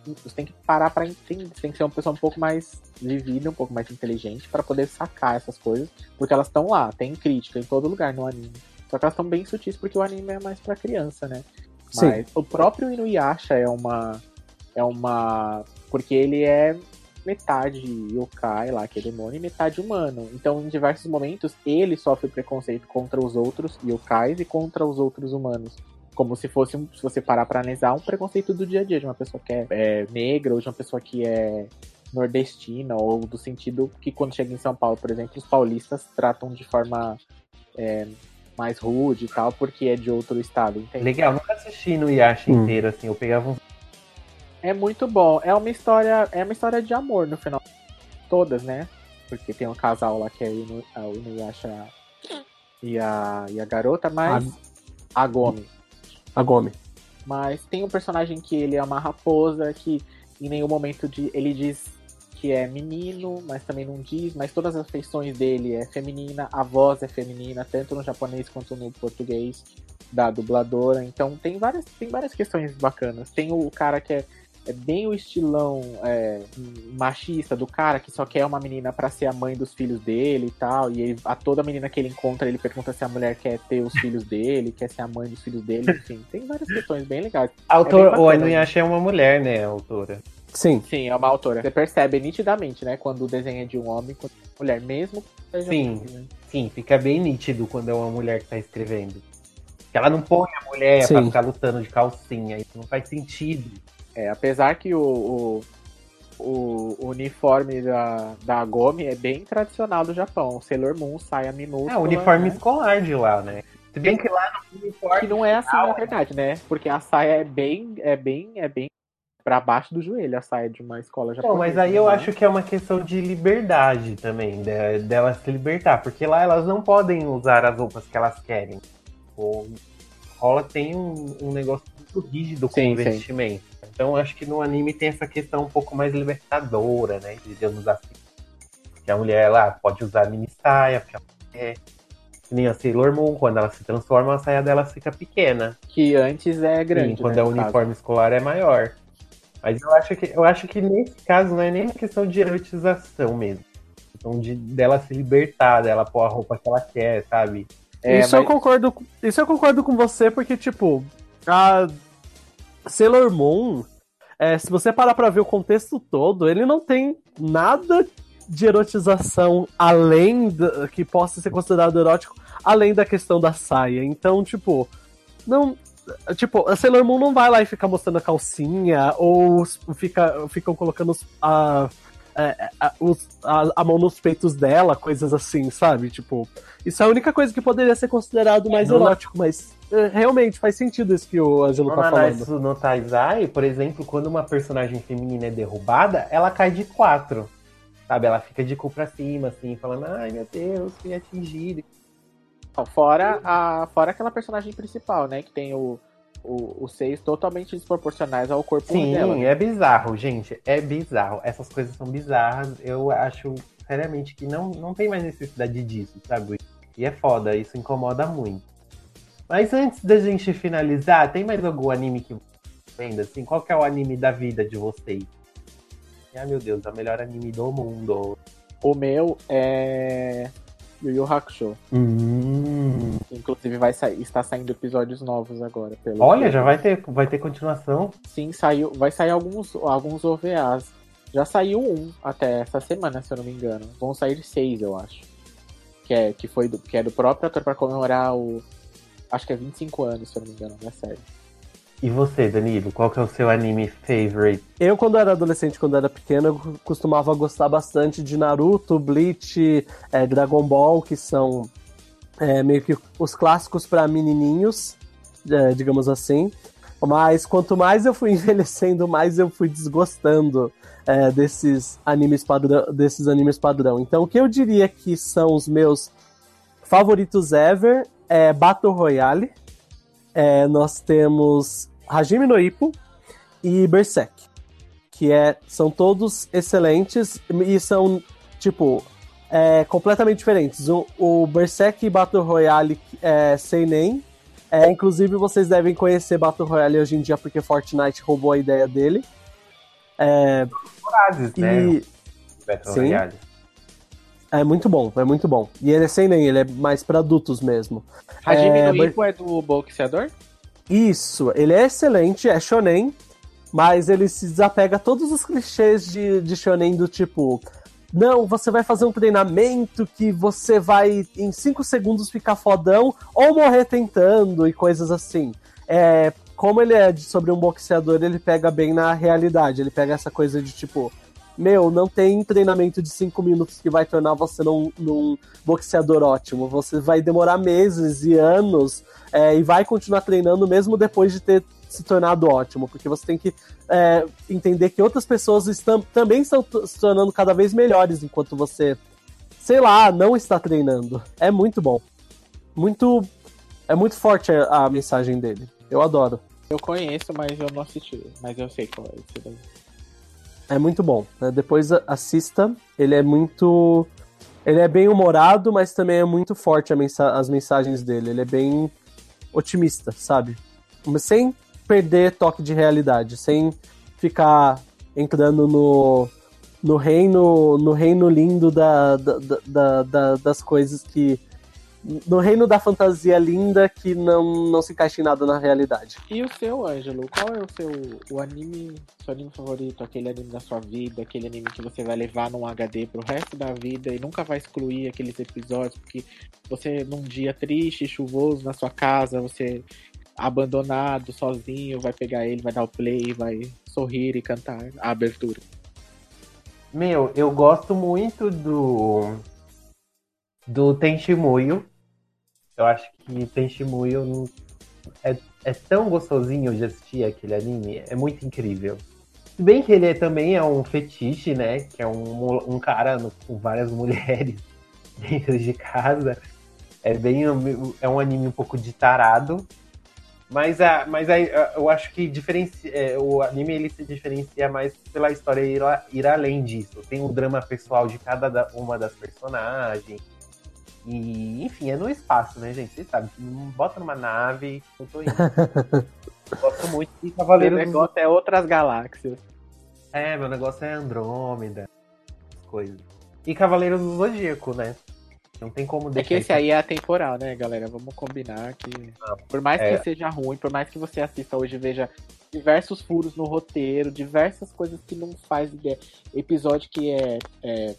você tem que parar para entender. Você tem que ser uma pessoa um pouco mais vivida, um pouco mais inteligente para poder sacar essas coisas. Porque elas estão lá, tem crítica em todo lugar no anime. Só que elas estão bem sutis porque o anime é mais para criança, né? Sim. Mas o próprio Inuyasha é uma. É uma. Porque ele é metade yokai lá, que é demônio, e metade humano. Então, em diversos momentos, ele sofre preconceito contra os outros yokais e contra os outros humanos. Como se fosse, um, se você parar pra analisar, um preconceito do dia a dia, de uma pessoa que é, é negra ou de uma pessoa que é nordestina, ou do sentido que quando chega em São Paulo, por exemplo, os paulistas tratam de forma é, mais rude e tal, porque é de outro estado, entende? Legal, nunca assisti no Yasha Hum. inteiro, assim. Eu pegava um. É muito bom. É uma história, é uma história de amor no final. Todas, né? Porque tem um casal lá que é o a- Inuyasha e a, e a garota, mas a Gomi. A Gomi. Mas tem um personagem que ele é uma raposa que em nenhum momento de, ele diz que é menino, mas também não diz, mas todas as feições dele é feminina, a voz é feminina, tanto no japonês quanto no português da dubladora. Então tem várias, tem várias questões bacanas. Tem o cara que é, é bem o estilão é, machista do cara que só quer uma menina pra ser a mãe dos filhos dele e tal. E ele- a toda menina que ele encontra, ele pergunta se a mulher quer ter os filhos dele, quer ser a mãe dos filhos dele, enfim. Tem várias questões bem legais. A autor, É bem o bacana, Inuyasha é uma mulher, né, a autora. Sim. Sim, é uma autora. Você percebe nitidamente, né? Quando o desenho é de um homem, quando é mulher, mesmo que seja Sim. mulher, né? Sim, fica bem nítido quando é uma mulher que tá escrevendo. Que ela não põe a mulher pra Sim. ficar lutando de calcinha. Isso não faz sentido. É, apesar que o, o, o- o uniforme da, da Gomi é bem tradicional do Japão. Sailor Moon, saia minúscula. É, o uniforme né? escolar de lá, né? Se bem que lá no Que uniforme. não é assim, na verdade, né? Porque a saia é bem, é bem, é bem pra baixo do joelho, a saia de uma escola japonesa. Não, mas aí eu né? acho que é uma questão de liberdade também, de- dela se libertar, porque lá elas não podem usar as roupas que elas querem. O rola tem um, um negócio muito rígido com Sim, o sim. vestimento. Então eu acho que no anime tem essa questão um pouco mais libertadora, né? Digamos assim. Que a mulher lá pode usar mini saia, porque a mulher. Que nem a Sailor Moon, quando ela se transforma, a saia dela fica pequena. Que antes é grande. Sim, quando né, é o no caso. uniforme escolar é maior. Mas eu acho que eu acho que nesse caso não é nem questão de erotização mesmo. É questão de dela se libertar, dela pôr a roupa que ela quer, sabe? É, isso, eu mas- concordo, com- isso eu concordo com você, porque, tipo, a Sailor Moon, é, se você parar pra ver o contexto todo, ele não tem nada de erotização além que possa ser considerado erótico, além da questão da saia. Então, tipo, não. Tipo, a Sailor Moon não vai lá e ficar mostrando a calcinha, ou fica, ficam colocando a, é, a, os- a- a mão nos peitos dela, coisas assim, sabe? Tipo, isso é a única coisa que poderia ser considerado mais Não- erótico, mas é, realmente faz sentido isso que o Ângelo No tá falando. No Taizai, por exemplo, quando uma personagem feminina é derrubada, ela cai de quatro. Sabe? Ela fica de cu pra cima, assim, falando, ai meu Deus, fui atingida. Não, Fora, a, fora aquela personagem principal, né? Que tem o, o, os seios totalmente desproporcionais ao corpo Sim, dela. é bizarro, gente. É bizarro. Essas coisas são bizarras. Eu acho, seriamente, que não, não tem mais necessidade disso, sabe? E é foda, isso incomoda muito. Mas antes da gente finalizar, tem mais algum anime que venda assim? Qual que é o anime da vida de vocês? Ah, meu Deus, é o melhor anime do mundo. O meu é. Yu Yu Hakusho. Hum. Inclusive vai sair, está saindo episódios novos agora. Pelo Olha, já vai ter, vai ter continuação. Sim, saiu, vai sair alguns, alguns OVAs. Já saiu um até essa semana, se eu não me engano. Vão sair seis, eu acho. Que é, que foi do, que é do próprio ator para comemorar o. Acho que é 25 anos, se eu não me engano, da série. E você, Danilo, qual que é o seu anime favorite? Eu, quando era adolescente, quando era pequeno, eu costumava gostar bastante de Naruto, Bleach, é, Dragon Ball, que são é, meio que os clássicos para menininhos, é, digamos assim. Mas quanto mais eu fui envelhecendo, mais eu fui desgostando é, desses animes padrão, desses animes padrão. Então, o que eu diria que são os meus favoritos ever é Battle Royale. É, nós temos Hajime no Ippo e Berserk, que é, são todos excelentes e são, tipo, é, completamente diferentes. O, o Berserk Battle Royale é Seinen, é, inclusive vocês devem conhecer Battle Royale hoje em dia porque Fortnite roubou a ideia dele. É, Frases, né? e Battle Sim. Royale. é muito bom, é muito bom. E ele é Seinen, ele é mais pra adultos mesmo. Hajime É, no é do boxeador? Isso, ele é excelente, é shonen, mas ele se desapega a todos os clichês de, de shonen do tipo. Não, você vai fazer um treinamento que você vai em 5 segundos ficar fodão ou morrer tentando e coisas assim. É, como ele é sobre um boxeador, ele pega bem na realidade. Ele pega essa coisa de tipo, meu, não tem treinamento de 5 minutos que vai tornar você num, num boxeador ótimo. Você vai demorar meses e anos é, e vai continuar treinando mesmo depois de ter se tornado ótimo, porque você tem que é, entender que outras pessoas estão, também estão se tornando cada vez melhores enquanto você, sei lá, não está treinando. É muito bom. Muito. É muito forte a, a mensagem dele. Eu adoro. Eu conheço, mas eu não assisti. Mas eu sei qual é esse daí. É muito bom. né? Depois assista. Ele é muito. Ele é bem humorado, mas também é muito forte mensa- as mensagens dele. Ele é bem otimista, sabe? Mas sem perder toque de realidade, sem ficar entrando no, no reino no reino lindo da, da, da- da- das coisas que. No reino da fantasia linda que não, não se encaixa em nada na realidade. E o seu, Ângelo? Qual é o seu o anime, seu anime favorito? Aquele anime da sua vida, aquele anime que você vai levar num HD pro resto da vida e nunca vai excluir aqueles episódios, porque você num dia triste, chuvoso na sua casa, você abandonado, sozinho, vai pegar ele, vai dar o play, vai sorrir e cantar a abertura. Meu, eu gosto muito do. Do Tenshimuyo. Eu acho que Tenshimuyo não- é, é tão gostosinho de assistir aquele anime. É muito incrível. Se bem que ele é- também é um fetiche, né? Que é um, um cara no- com várias mulheres dentro de casa. É bem. É um anime um pouco de tarado. Mas, a, mas a, eu acho que diferencia, é, o anime ele se diferencia mais pela história ir, ir além disso. Tem o drama pessoal de cada da- uma das personagens. E, enfim, é no espaço, né, gente? Vocês sabem. Bota numa nave, eu tô indo. Gosto muito de O Cavaleiros dos negócio é outras galáxias. É, meu negócio é Andrômeda, coisas. E Cavaleiros do Zodíaco, né? Não tem como É deixar que esse aí é atemporal, né, galera? Vamos combinar que. Por mais é. que seja ruim, por mais que você assista hoje e veja diversos furos no roteiro, diversas coisas que não faz ideia. Episódio que é. é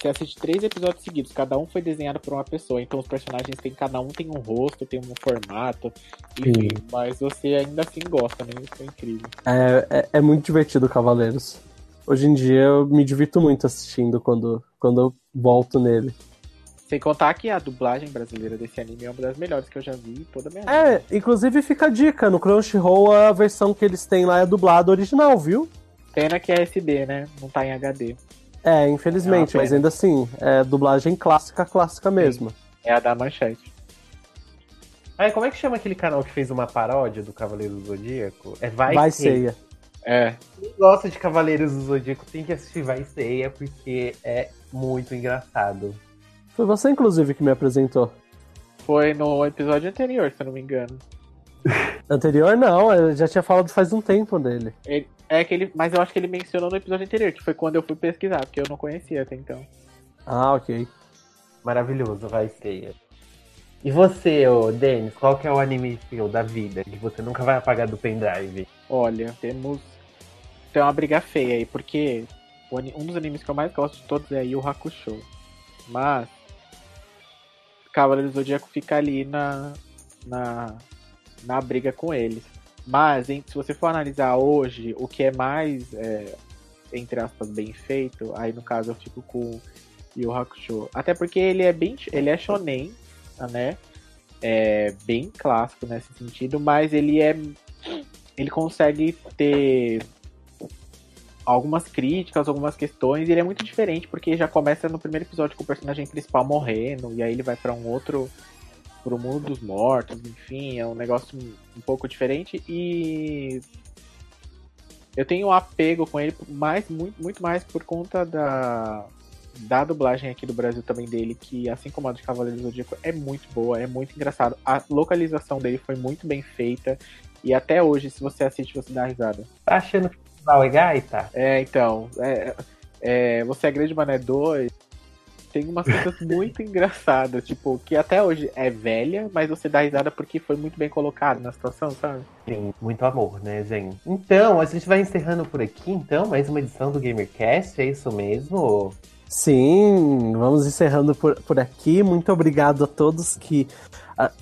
você assiste três episódios seguidos, cada um foi desenhado por uma pessoa, então os personagens têm, cada um tem um rosto, tem um formato, enfim, mas você ainda assim gosta, né? Isso é incrível. É, é, é muito divertido Cavaleiros. Hoje em dia eu me divirto muito assistindo quando, quando eu volto nele. Sem contar que a dublagem brasileira desse anime é uma das melhores que eu já vi toda a minha vida. É, inclusive fica a dica, no Crunchyroll a versão que eles têm lá é dublada original, viu? Pena que é SD, né? Não tá em HD. É, infelizmente, É mas ainda assim, é dublagem clássica, clássica mesmo. É a da manchete. Ah, como é que chama aquele canal que fez uma paródia do Cavaleiro do Zodíaco? É Vai, Vai Ceia. ceia. É. Quem gosta de Cavaleiros do Zodíaco tem que assistir Vai Ceia, porque é muito engraçado. Foi você, inclusive, que me apresentou. Foi no episódio anterior, se eu não me engano. Anterior não, eu já tinha falado faz um tempo dele. Ele- é que ele, mas eu acho que ele mencionou no episódio anterior, que foi quando eu fui pesquisar, porque eu não conhecia até então. Ah, ok. Maravilhoso, vai ser. E você, ô Denis, qual que é o anime seu da vida que você nunca vai apagar do pendrive? Olha, temos. Tem uma briga feia aí, porque um dos animes que eu mais gosto de todos é Yu Hakusho. Mas. Cavaleiro do Zodíaco fica ali na. na. Na briga com eles. Mas, hein, se você for analisar hoje o que é mais, é, entre aspas, bem feito, aí no caso eu fico com Yu Hakusho. Até porque ele é bem. ele é shonen, né? É bem clássico nesse sentido, mas ele é ele consegue ter algumas críticas, algumas questões, e ele é muito diferente, porque já começa no primeiro episódio com o personagem principal morrendo, e aí ele vai pra um outro pro mundo dos mortos, enfim, é um negócio um pouco diferente e eu tenho um apego com ele mais muito, muito mais por conta da da dublagem aqui do Brasil também dele, que assim como a de Cavaleiro do Zodíaco é muito boa, é muito engraçado. A localização dele foi muito bem feita e até hoje, se você assiste, você dá risada. Tá achando que o festival é gaita? É, então, é, é, Você é Grande Mané 2 tem umas coisas muito engraçadas, tipo, que até hoje é velha, mas você dá risada porque foi muito bem colocado na situação, sabe? Sim, muito amor, né, gente? Então, a gente vai encerrando por aqui, então, mais uma edição do GamerCast, é isso mesmo? Sim, vamos encerrando por, por aqui. Muito obrigado a todos que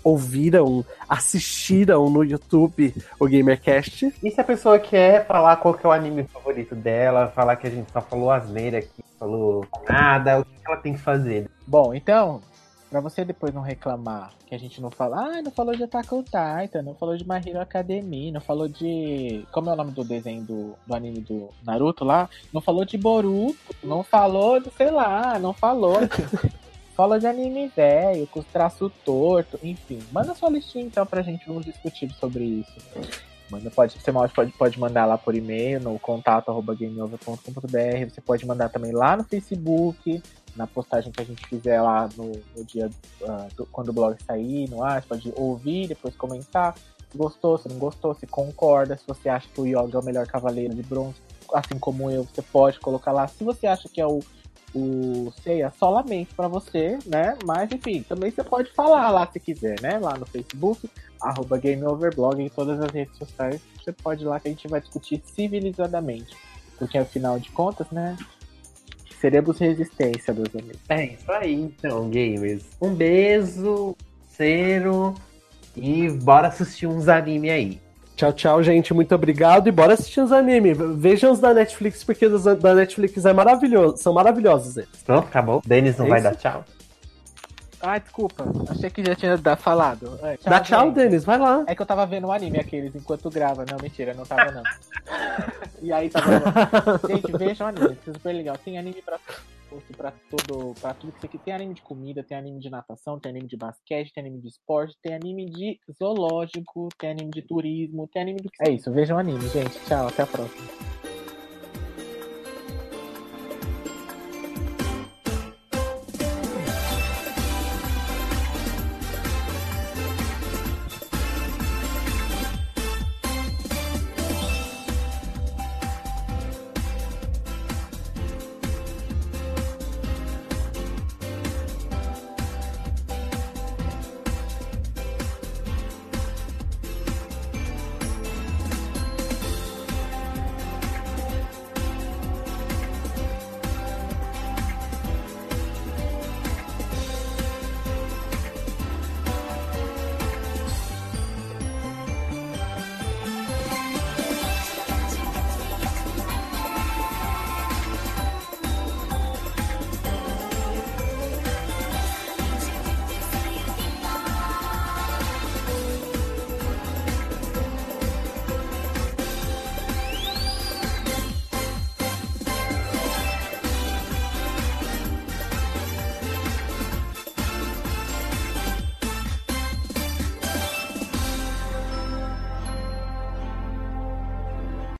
ouviram, assistiram no YouTube o GamerCast. E se a pessoa quer falar qual que é o anime favorito dela, falar que a gente só falou asneira aqui, falou nada, o que ela tem que fazer? Bom, então, pra você depois não reclamar que a gente não fala, ah, não falou de Attack on Titan, não falou de My Hero Academia, não falou de. Como é o nome do desenho do, do anime do Naruto lá? Não falou de Boruto, não falou de, sei lá, não falou. Falou de anime velho, com os traços tortos, enfim. Manda sua listinha então pra gente vamos discutir sobre isso. Manda, pode, você pode, pode mandar lá por e-mail, no contato arroba gameover.com.br. Você pode mandar também lá no Facebook, na postagem que a gente fizer lá no, no dia ah, do- quando o blog sair, no ar. Você pode ouvir, depois comentar. Se gostou, se não gostou, se concorda, se você acha que o Yoga é o melhor cavaleiro de bronze, assim como eu, você pode colocar lá. Se você acha que é o o Ceia só lamento pra você, né? Mas enfim, também você pode falar lá se quiser, né? Lá no Facebook, arroba GameOverblog, em todas as redes sociais. Você pode ir lá que a gente vai discutir civilizadamente. Porque afinal de contas, né? Seremos resistência, meus amigos. É isso aí, então, gamers. Um beijo, cero, e bora assistir uns anime aí. Tchau, tchau, gente. Muito obrigado. E bora assistir os animes. Vejam os da Netflix, porque os da Netflix é maravilhoso, são maravilhosos eles. Pronto, acabou. Denis não É vai isso? dar tchau. Ah, desculpa. Achei que já tinha falado. É, Dá tchau, gente. Denis. Vai lá. É que eu tava vendo o anime aqueles enquanto grava. Não, mentira, não tava não. e aí tava. Gente, vejam anime, que é super legal. Tem anime pra, pra, todo, pra tudo que você quer. Tem anime de comida, tem anime de natação, tem anime de basquete, tem anime de esporte, tem anime de zoológico, tem anime de turismo, tem anime do que. É isso, vejam anime, gente. Tchau, até a próxima.